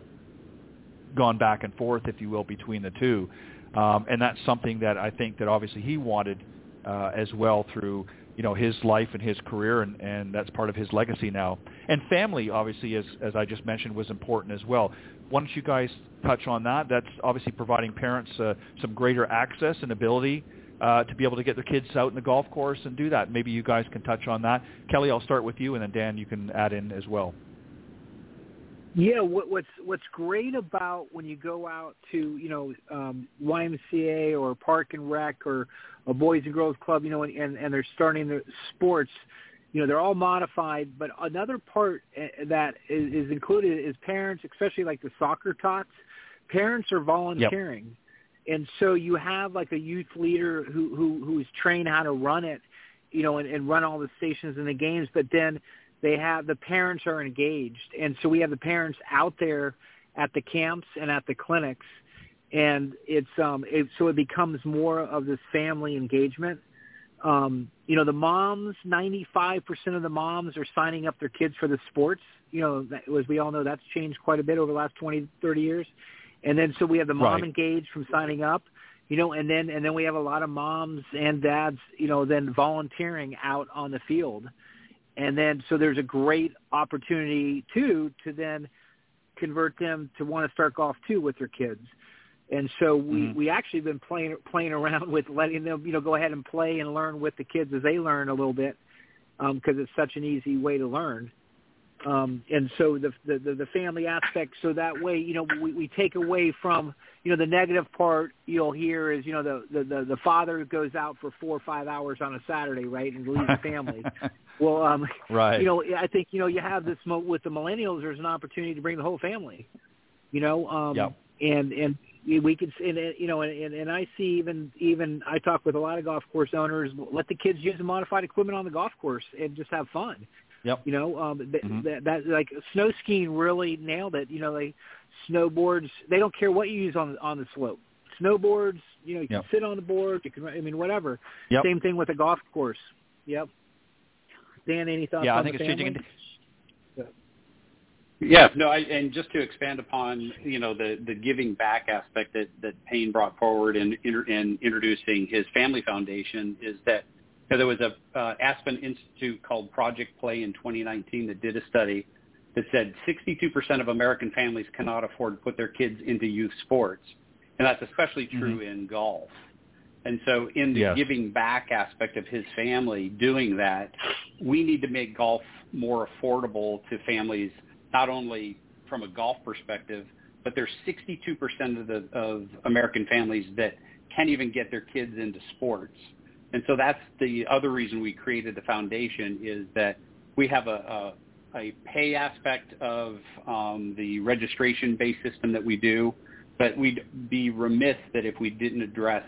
gone back and forth, if you will, between the two. Um, and that's something that I think that obviously he wanted uh, as well through you know his life and his career, and, and that's part of his legacy now. And family, obviously, as as I just mentioned, was important as well. Why don't you guys touch on that? That's obviously providing parents uh, some greater access and ability uh, to be able to get their kids out in the golf course and do that. Maybe you guys can touch on that. Kelly, I'll start with you, and then Dan, you can add in as well. Yeah, what, what's what's great about when you go out to you know um, YMCA or Park and Rec or a Boys and Girls Club, you know, and and they're starting the sports, you know, they're all modified. But another part eh, that is, is included is parents, especially like the soccer tots. Parents are volunteering. Yep and so you have like a youth leader who who who's trained how to run it, you know, and, and run all the stations and the games. But then they have the parents are engaged, and so we have the parents out there at the camps and at the clinics, and it's um it, so it becomes more of this family engagement. Um, you know, the moms, 95% of the moms are signing up their kids for the sports. You know, that, as we all know, that's changed quite a bit over the last 20, 30 years. And then so we have the mom right. engaged from signing up, you know, and then and then we have a lot of moms and dads, you know, then volunteering out on the field. And then so there's a great opportunity too to then convert them to want to start golf too with their kids. And so we mm-hmm. we actually been playing playing around with letting them you know go ahead and play and learn with the kids as they learn a little bit because um, it's such an easy way to learn. Um, and so the, the the family aspect, so that way, you know, we, we take away from, you know, the negative part you'll hear is, you know, the, the the the father goes out for four or five hours on a Saturday, right, and leaves the family. well, um, right. You know, I think you know you have this mo- with the millennials. There's an opportunity to bring the whole family. You know, um, yep. and and we could, and, you know, and, and I see even even I talk with a lot of golf course owners. Let the kids use the modified equipment on the golf course and just have fun Yep. You know, um, mm-hmm. that, that like snow skiing really nailed it. You know, they snowboards. They don't care what you use on on the slope. Snowboards. You know, you yep. can sit on the board. You can. I mean, whatever. Yep. Same thing with a golf course. Yep. Dan, any thoughts? Yeah, I think it's family? changing. Yeah, no, I, and just to expand upon, you know, the, the giving back aspect that, that Payne brought forward in, in, in introducing his family foundation is that so there was a uh, Aspen Institute called Project Play in 2019 that did a study that said 62% of American families cannot afford to put their kids into youth sports, and that's especially true mm-hmm. in golf. And so in the yes. giving back aspect of his family doing that, we need to make golf more affordable to families, not only from a golf perspective, but there's 62% of the of American families that can't even get their kids into sports. And so that's the other reason we created the foundation is that we have a, a, a pay aspect of um, the registration-based system that we do, but we'd be remiss that if we didn't address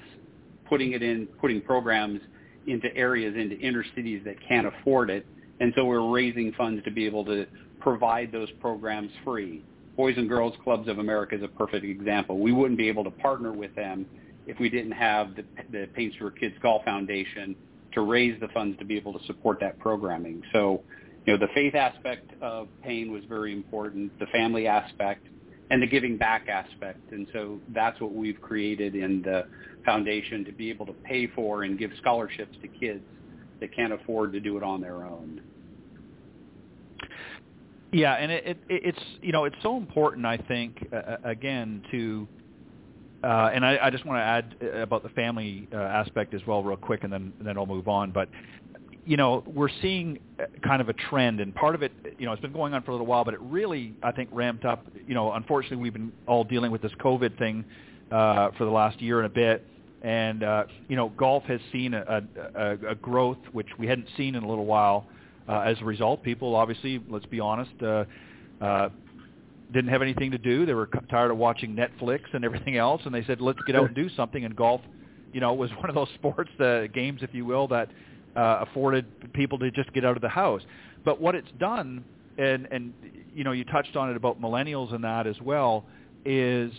putting it in, putting programs into areas, into inner cities that can't afford it. And so we're raising funds to be able to provide those programs free. Boys and Girls Clubs of America is a perfect example. We wouldn't be able to partner with them if we didn't have the, the Payne Stewart Kids Golf Foundation to raise the funds to be able to support that programming. So you know, the faith aspect of Payne was very important, the family aspect, and the giving back aspect. And so that's what we've created in the foundation to be able to pay for and give scholarships to kids that can't afford to do it on their own. Yeah, and it, it, it's you know it's so important. I think uh, again to, uh, and I, I just want to add about the family uh, aspect as well, real quick, and then then I'll move on. But you know we're seeing kind of a trend, and part of it, you know, it's been going on for a little while, but it really I think ramped up. You know, unfortunately, we've been all dealing with this COVID thing uh, for the last year and a bit, and uh, you know, golf has seen a, a, a growth which we hadn't seen in a little while uh, as a result, people obviously, let's be honest, uh, uh, didn't have anything to do. They were tired of watching Netflix and everything else, and they said, "Let's get out and do something." And golf, you know, was one of those sports, uh, games, if you will, that uh, afforded people to just get out of the house. But what it's done, and and you know, you touched on it about millennials and that as well, is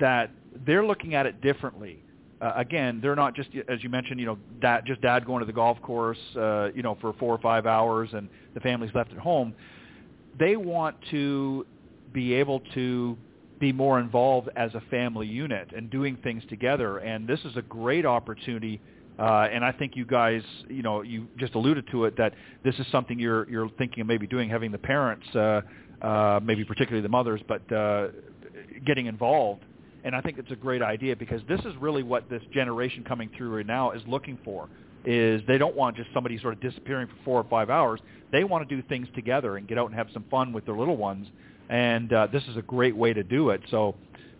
that they're looking at it differently uh, again, they're not just as you mentioned, you know, dad, just dad going to the golf course, uh, you know, for four or five hours, and the family's left at home. They want to be able to be more involved as a family unit and doing things together. And this is a great opportunity. Uh, and I think you guys, you know, you just alluded to it that this is something you're you're thinking of maybe doing, having the parents, uh, uh, maybe particularly the mothers, but uh, getting involved and I think it's a great idea because this is really what this generation coming through right now is looking for. Is they don't want just somebody sort of disappearing for four or five hours. They want to do things together and get out and have some fun with their little ones. And uh, this is a great way to do it. So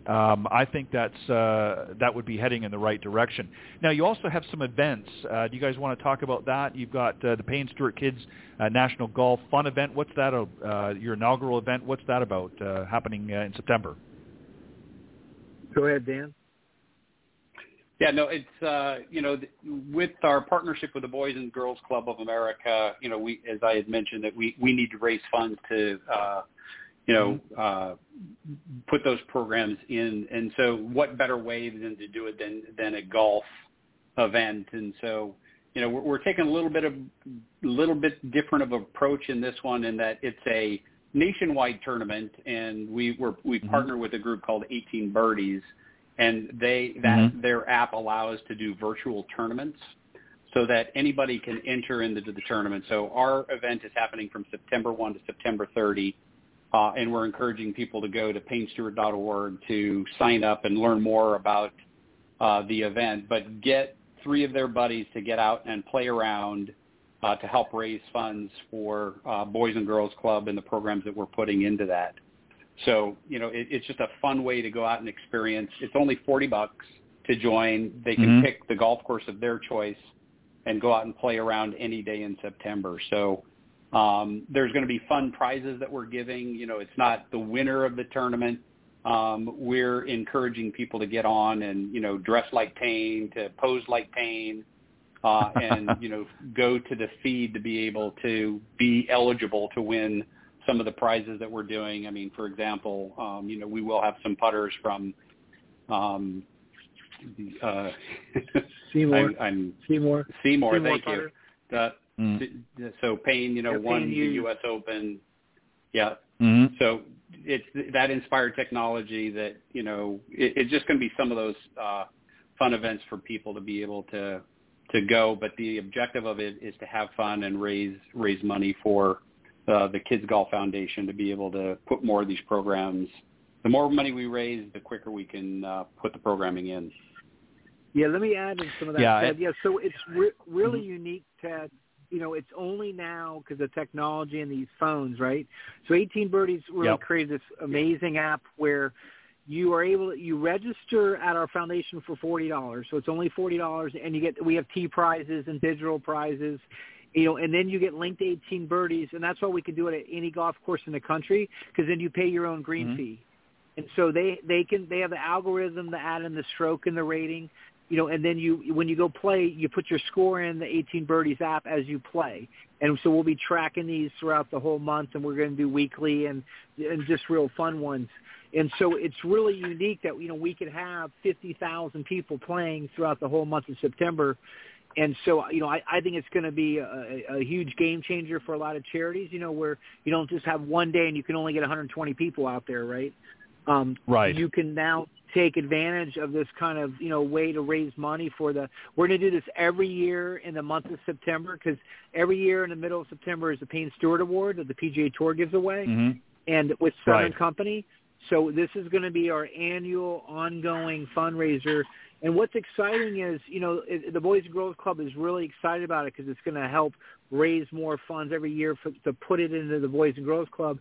um, I think that's uh, that would be heading in the right direction. Now you also have some events. Uh, do you guys want to talk about that? You've got uh, the Payne Stewart Kids uh, National Golf Fun event. What's that? Uh, your inaugural event. What's that about? Uh, happening in September. Go ahead, Dan. Yeah, no, it's uh, you know with our partnership with the Boys and Girls Club of America, you know, we as I had mentioned that we we need to raise funds to uh, you know uh, put those programs in, and so what better way than to do it than than a golf event, and so you know we're, we're taking a little bit of a little bit different of approach in this one in that it's a nationwide tournament, and we were we mm-hmm. partner with a group called 18 Birdies, and they that mm-hmm. their app allows to do virtual tournaments so that anybody can enter into the tournament. So our event is happening from September 1 to September 30, uh, and we're encouraging people to go to paynestewart.org to sign up and learn more about uh, the event, but get three of their buddies to get out and play around uh, to help raise funds for uh, Boys and Girls Club and the programs that we're putting into that. So, you know, it, it's just a fun way to go out and experience. It's only 40 bucks to join. They can mm-hmm. pick the golf course of their choice and go out and play around any day in September. So um, there's going to be fun prizes that we're giving. You know, it's not the winner of the tournament. Um, we're encouraging people to get on and, you know, dress like Payne, to pose like Payne, uh, and you know go to the feed to be able to be eligible to win some of the prizes that we're doing. I mean, for example, um, you know we will have some putters from um, uh, SeeMore. I, I'm SeeMore. SeeMore. SeeMore thank putter. you. Uh, mm. So Payne, you know, yeah, won Payne the. U.S. Open. Yeah. Mm-hmm. So it's that inspired technology that you know it, it's just going to be some of those uh, fun events for people to be able to to go, but the objective of it is to have fun and raise raise money for uh, the Kids Golf Foundation to be able to put more of these programs. The more money we raise, the quicker we can uh, put the programming in. Yeah, let me add in some of that. Yeah, Ted. it- yeah. So it's re- really Mhm. unique, Ted. You know, it's only now because of technology and these phones, right? So 18 Birdies really Yep. created this amazing app where you are able you register at our foundation for forty dollars. So it's only forty dollars and you get we have tea prizes and digital prizes you know and then you get linked 18 birdies and that's why we can do it at any golf course in the country because then you pay your own green Mhm. fee. And so they they can they have the algorithm to add in the stroke and the rating you know and then you when you go play you put your score in the 18 birdies app as you play and so we'll be tracking these throughout the whole month and we're going to do weekly and and just real fun ones and so it's really unique that you know we could have 50,000 people playing throughout the whole month of September and so you know I, I think it's going to be a, a huge game changer for a lot of charities. You know where you don't just have one day and you can only get 120 people out there, right? Um, right. You can now take advantage of this kind of you know way to raise money for the. We're going to do this every year in the month of September because every year in the middle of September is the Payne Stewart Award that the PGA Tour gives away, mm-hmm. and with Southern Right. Company. So this is going to be our annual ongoing fundraiser. And what's exciting is, you know, it, the Boys and Girls Club is really excited about it because it's going to help raise more funds every year for, to put it into the Boys and Girls Club,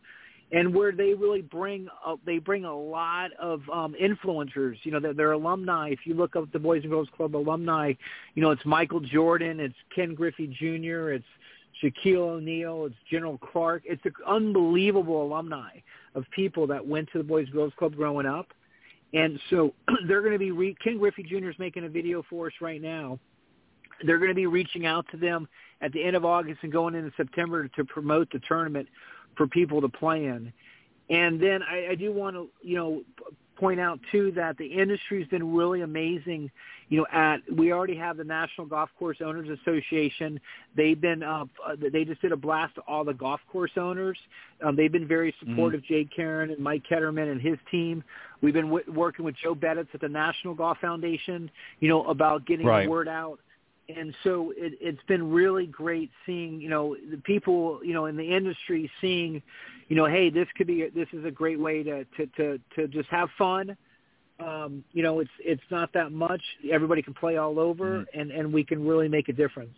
and where they really bring a, they bring a lot of um, influencers. You know, they're, they're alumni. If you look up the Boys and Girls Club alumni, you know, it's Michael Jordan, it's Ken Griffey Jr., it's Shaquille O'Neal, it's General Clark. It's an unbelievable alumni of people that went to the Boys and Girls Club growing up. And so they're going to be, re- Ken Griffey Jr. is making a video for us right now. They're going to be reaching out to them at the end of August and going into September to promote the tournament for people to play in. And then I, I do want to, you know, point out too that the industry's been really amazing. You know, at we already have the National Golf Course Owners Association. They've been, uh, they just did a blast to all the golf course owners. Um, they've been very supportive. Jay Karen and Mike Ketterman and his team. We've been w- working with Joe Beditz at the National Golf Foundation. You know, about getting Right. the word out and so it, it's been really great seeing you know the people you know in the industry seeing you know hey this could be this is a great way to to to, to just have fun. Um you know it's it's not that much. Everybody can play all over and and we can really make a difference.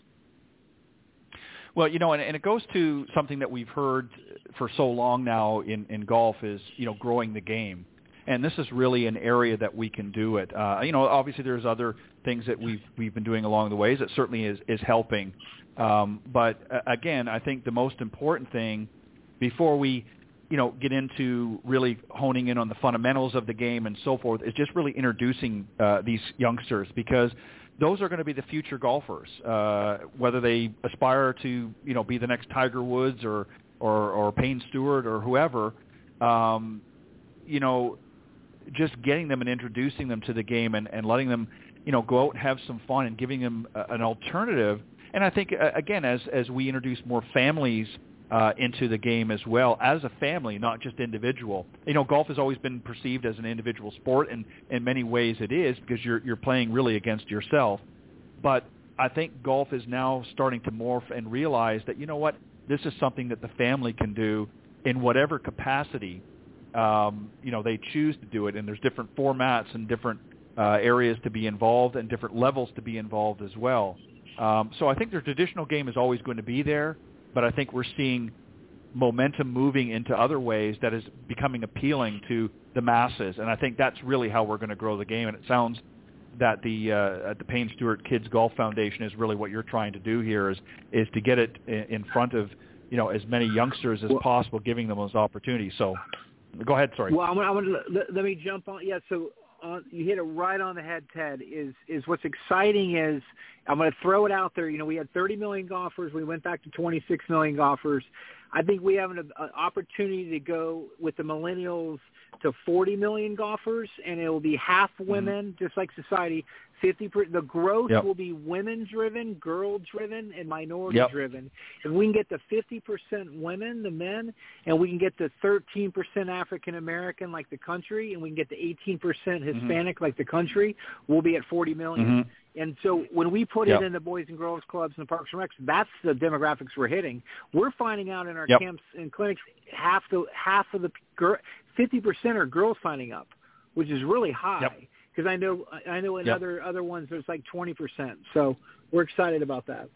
Well, you know, and, and it goes to something that we've heard for so long now in, in golf is, you know, growing the game. And this is really an area that we can do it. Uh, you know, obviously there's other things that we've we've been doing along the ways that certainly is is helping. Um, but uh, again, I think the most important thing before we, you know, get into really honing in on the fundamentals of the game and so forth is just really introducing uh, these youngsters because those are going to be the future golfers, uh, whether they aspire to, you know, be the next Tiger Woods or or, or Payne Stewart or whoever. Um, you know, just getting them and introducing them to the game and, and letting them, you know, go out and have some fun and giving them a, an alternative. And I think uh, again, as as we introduce more families uh, into the game as well as a family, not just individual. You know, golf has always been perceived as an individual sport, and in many ways it is because you're you're playing really against yourself. But I think golf is now starting to morph and realize that you know what, this is something that the family can do in whatever capacity um, you know they choose to do it, and there's different formats and different uh, areas to be involved and different levels to be involved as well. Um, so I think the traditional game is always going to be there, but I think we're seeing momentum moving into other ways that is becoming appealing to the masses, and I think that's really how we're going to grow the game. And it sounds that the uh, the Payne Stewart Kids Golf Foundation is really what you're trying to do here is is to get it in in front of you know as many youngsters as Well- possible, giving them those opportunities. So, go ahead. Sorry. Well, I'm, gonna- I'm gonna, let, let me jump on. Yeah, so uh, you hit it right on the head, Ted. Is is what's exciting is I'm going to throw it out there. You know, we had 30 million golfers. We went back to 26 million golfers. I think we have an, an opportunity to go with the millennials to 40 million golfers, and it will be half women, just like society. 50 per, the growth Yep. will be women driven, girl driven, and minority Yep. driven. If we can get the 50% women, the men, and we can get the 13% African American like the country, and we can get the 18% Mm-hmm. Hispanic like the country, we'll be at 40 million. Mhm. And so when we put Yep. it in the Boys and Girls Clubs and the Parks and Recs, that's the demographics we're hitting. We're finding out in our Yep. camps and clinics half the half of the gir- 50% are girls signing up, which is really high. Yep. Because I know I know in Yep. other other ones there's like 20%. So we're excited about that.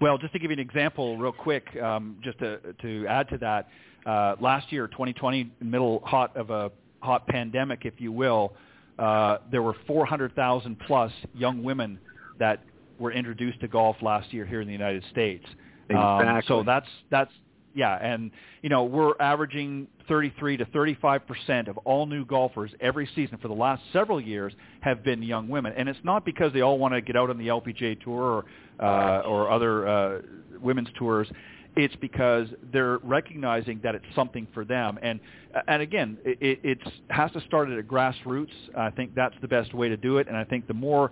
Well, just to give you an example, real quick, um, just to to add to that, uh, last year, 2020, middle hot of a hot pandemic, if you will, uh, there were 400,000 plus young women that were introduced to golf last year here in the United States. Um, Exactly. so that's that's yeah, and you know we're averaging 33 to 35 percent of all new golfers every season for the last several years have been young women, and it's not because they all want to get out on the LPGA tour or uh, or other uh, women's tours. It's because they're recognizing that it's something for them, and uh, and again, it, it it's, has to start at a grassroots. I think that's the best way to do it, and I think the more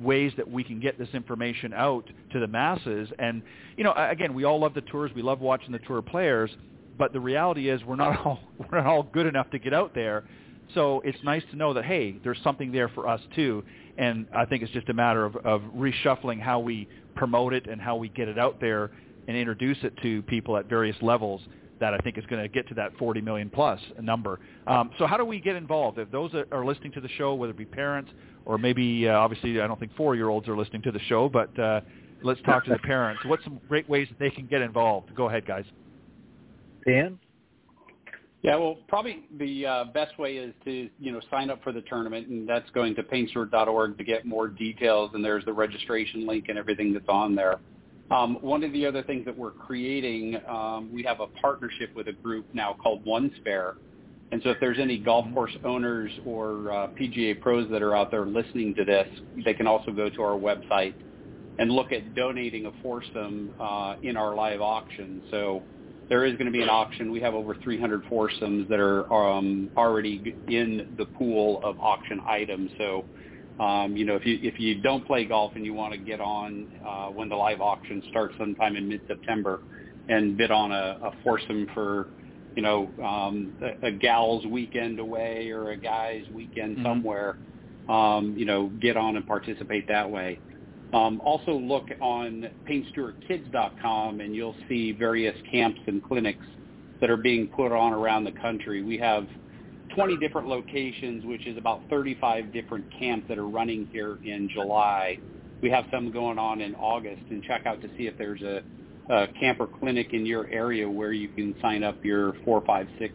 ways that we can get this information out to the masses. And you know, again, we all love the tours. We love watching the tour players, but the reality is we're not all we're not all good enough to get out there. So it's nice to know that hey, there's something there for us too. And I think it's just a matter of, of reshuffling how we promote it and how we get it out there and introduce it to people at various levels that I think is going to get to that 40 million plus number. Um, so how do we get involved? If those that are listening to the show, whether it be parents or maybe uh, obviously I don't think four-year-olds are listening to the show, but uh, let's talk to the parents. What's some great ways that they can get involved? Go ahead, guys. Dan. Yeah, well, probably the uh, best way is to you know sign up for the tournament, and that's going to paynestewart.org to get more details. And there's the registration link and everything that's on there. Um, one of the other things that we're creating, um, we have a partnership with a group now called One Spare. And so if there's any golf course owners or uh, PGA pros that are out there listening to this, they can also go to our website and look at donating a foursome uh, in our live auction. So there is going to be an auction. We have over 300 foursomes that are um, already in the pool of auction items. So um, you know, if you if you don't play golf and you want to get on uh, when the live auction starts sometime in mid-September, and bid on a, a foursome for, you know, um, a, a gal's weekend away or a guy's weekend mm-hmm. somewhere, um, you know, get on and participate that way. Um, also look on paynestewartkids.com and you'll see various camps and clinics that are being put on around the country. We have 20 different locations, which is about 35 different camps that are running here in July. We have some going on in August, and check out to see if there's a, a camper clinic in your area where you can sign up your four, five, six,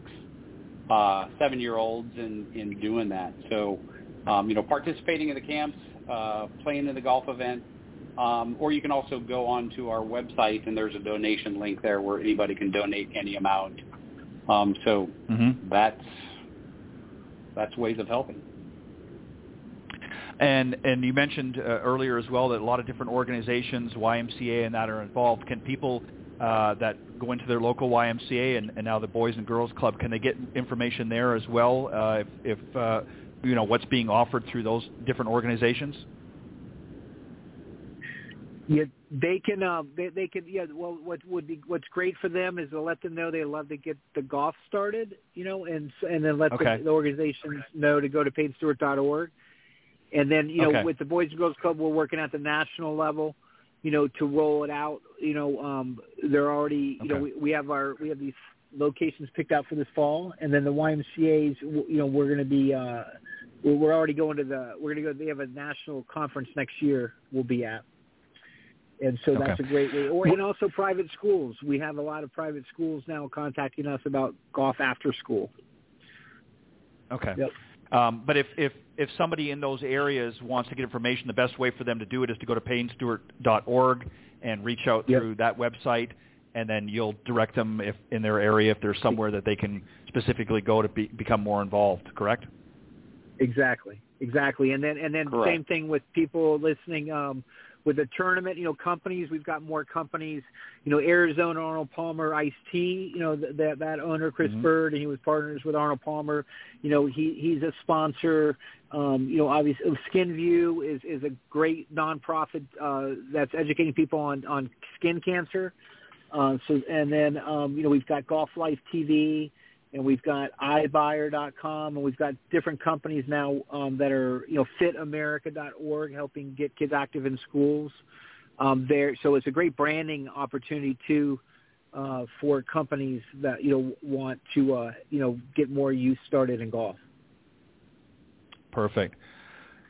uh, seven-year-olds in, in doing that. So, um, you know, participating in the camps, uh, playing in the golf event, um, or you can also go on to our website, and there's a donation link there where anybody can donate any amount. Um, so mm-hmm. that's that's ways of helping. And and you mentioned uh, earlier as well that a lot of different organizations, YMCA and that are involved. Can people uh, that go into their local YMCA and, and now the Boys and Girls Club, can they get information there as well? Uh, if, if uh, you know what's being offered through those different organizations? Yeah, they can. Um, they, they can. Yeah. Well, what would be what's great for them is to let them know they love to get the golf started. You know, and and then let okay. the, the organizations know to go to paynestewart.org. And then you know, okay. with the Boys and Girls Club, we're working at the national level. You know, to roll it out. You know, um, they're already. You know, we, we have our we have these locations picked out for this fall, and then the YMCA's. You know, we're going to be. uh we're already going to the. We're going to go. They have a national conference next year. We'll be at and so that's okay. a great way. Or and also private schools. We have a lot of private schools now contacting us about golf after school. Okay. Yep. Um, but if, if if somebody in those areas wants to get information, the best way for them to do it is to go to paynestewart.org and reach out yep. through that website, and then you'll direct them if in their area if there's somewhere that they can specifically go to be, become more involved. Correct? Exactly. Exactly. And then and then Correct. same thing with people listening. Um, with the tournament, you know, companies, we've got more companies, you know, Arizona Arnold Palmer Ice Tea, you know, that that owner Chris mm-hmm. Bird, and he was partners with Arnold Palmer. You know, he he's a sponsor. Um, you know, obviously SkinView is is a great nonprofit uh, that's educating people on on skin cancer. Uh, so and then um, you know we've got Golf Life TV and we've got iBuyer.com, and we've got different companies now um, that are, you know, FitAmerica.org, helping get kids active in schools. Um, there, so it's a great branding opportunity too uh, for companies that you know want to, uh, you know, get more youth started in golf. Perfect.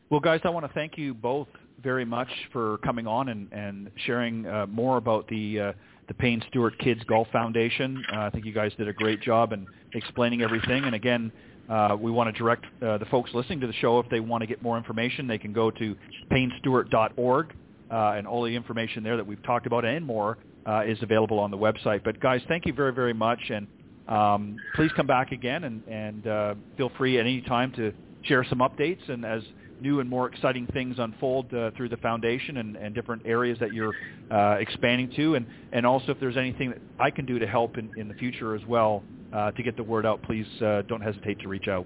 Well, guys, I want to thank you both very much for coming on and, and sharing uh, more about the uh, the Payne Stewart Kids Golf Foundation. Uh, I think you guys did a great job in explaining everything. And again, uh, we want to direct uh, the folks listening to the show if they want to get more information, they can go to paynestewart.org, uh, and all the information there that we've talked about and more uh, is available on the website. But guys, thank you very, very much, and um, please come back again and, and uh, feel free at any time to share some updates. And as new and more exciting things unfold uh, through the foundation and, and different areas that you're uh, expanding to. And, and also if there's anything that I can do to help in, in the future as well uh, to get the word out, please uh, don't hesitate to reach out.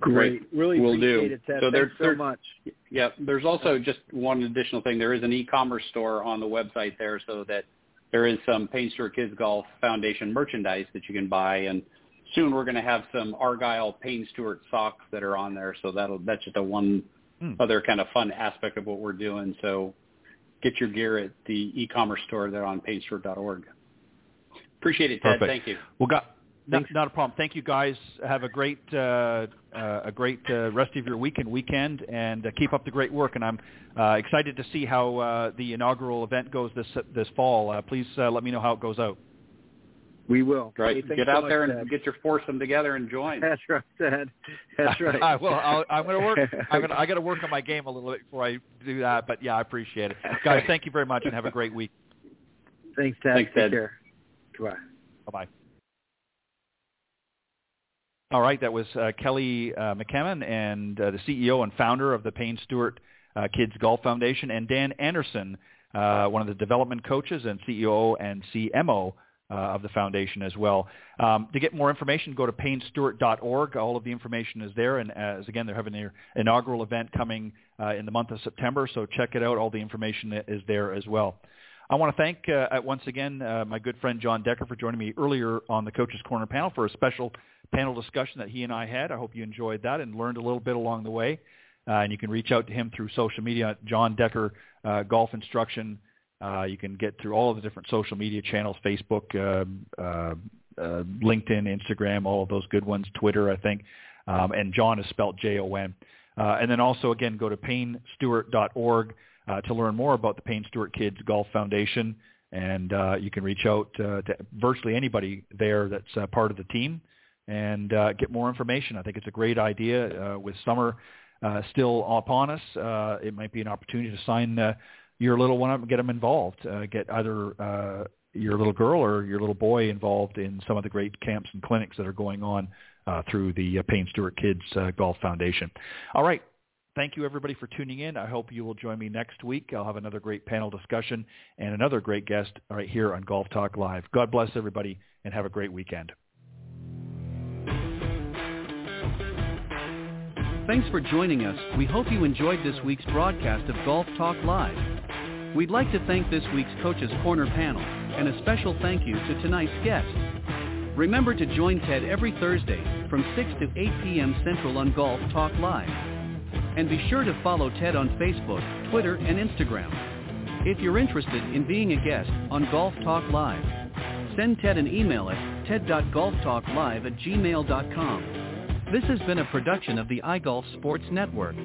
Great. Really Will appreciate do. it, Ted. So Thanks so much. Yeah, There's also just one additional thing. There is an e-commerce store on the website there, so that there is some Payne Stewart Kids Golf Foundation merchandise that you can buy, and soon we're going to have some Argyle Payne Stewart socks that are on there. So that'll that's just a one hmm. other kind of fun aspect of what we're doing. So get your gear at the e-commerce store there on paynestewart.org. Appreciate it, Ted. Perfect. Thank you. Well, got, not, not, a problem. Thank you, guys. Have a great uh, uh, a great uh, rest of your week and weekend, and uh, keep up the great work. And I'm uh, excited to see how uh, the inaugural event goes this this fall. please let me know how it goes out. We will. Right. Hey, get so out much, there and Dad. get your foursome together and join. That's right, Dad. That's right. I will. I'll, I'm going to work. I'm going to. I got to work on my game a little bit before I do that. But yeah, I appreciate it, guys. Thank you very much, and have a great week. Thanks, Ted. Thanks, Take Ted. care. Goodbye. Bye bye. All right, that was uh, Kelly uh, McCammon and uh, the CEO and founder of the Payne Stewart uh, Kids Golf Foundation, and Dan Anderson, uh, one of the development coaches and CEO and CMO uh, of the foundation as well. Um, to get more information, go to paynestewart.org. All of the information is there, and as again, they're having their inaugural event coming uh, in the month of September, so check it out. All the information is there as well. I want to thank uh, once again uh, my good friend Jon Decker for joining me earlier on the Coaches Corner panel for a special panel discussion that he and I had. I hope you enjoyed that and learned a little bit along the way. Uh, and you can reach out to him through social media, Jon Decker uh, Golf Instruction. Uh, you can get through all of the different social media channels, Facebook, uh, uh, LinkedIn, Instagram, all of those good ones, Twitter, I think. Um, and Jon is spelled J-O-N. Uh, and then also, again, go to paynestewart.org uh, to learn more about the Payne Stewart Kids Golf Foundation. And uh, you can reach out to virtually anybody there that's part of the team and get more information. I think it's a great idea with summer uh, still upon us. Uh, it might be an opportunity to sign uh, your little one up and get them involved. Uh, get either uh, your little girl or your little boy involved in some of the great camps and clinics that are going on uh, through the uh, Payne Stewart Kids uh, Golf Foundation. All right. Thank you, everybody, for tuning in. I hope you will join me next week. I'll have another great panel discussion and another great guest right here on Golf Talk Live. God bless everybody, and have a great weekend. Thanks for joining us. We hope you enjoyed this week's broadcast of Golf Talk Live. We'd like to thank this week's Coaches Corner panel, and a special thank you to tonight's guest. Remember to join Ted every Thursday from 6 to 8 p.m. Central on Golf Talk Live. And be sure to follow Ted on Facebook, Twitter, and Instagram. If you're interested in being a guest on Golf Talk Live, send Ted an email at ted.golftalklive at gmail.com. This has been a production of the iGolf Sports Network.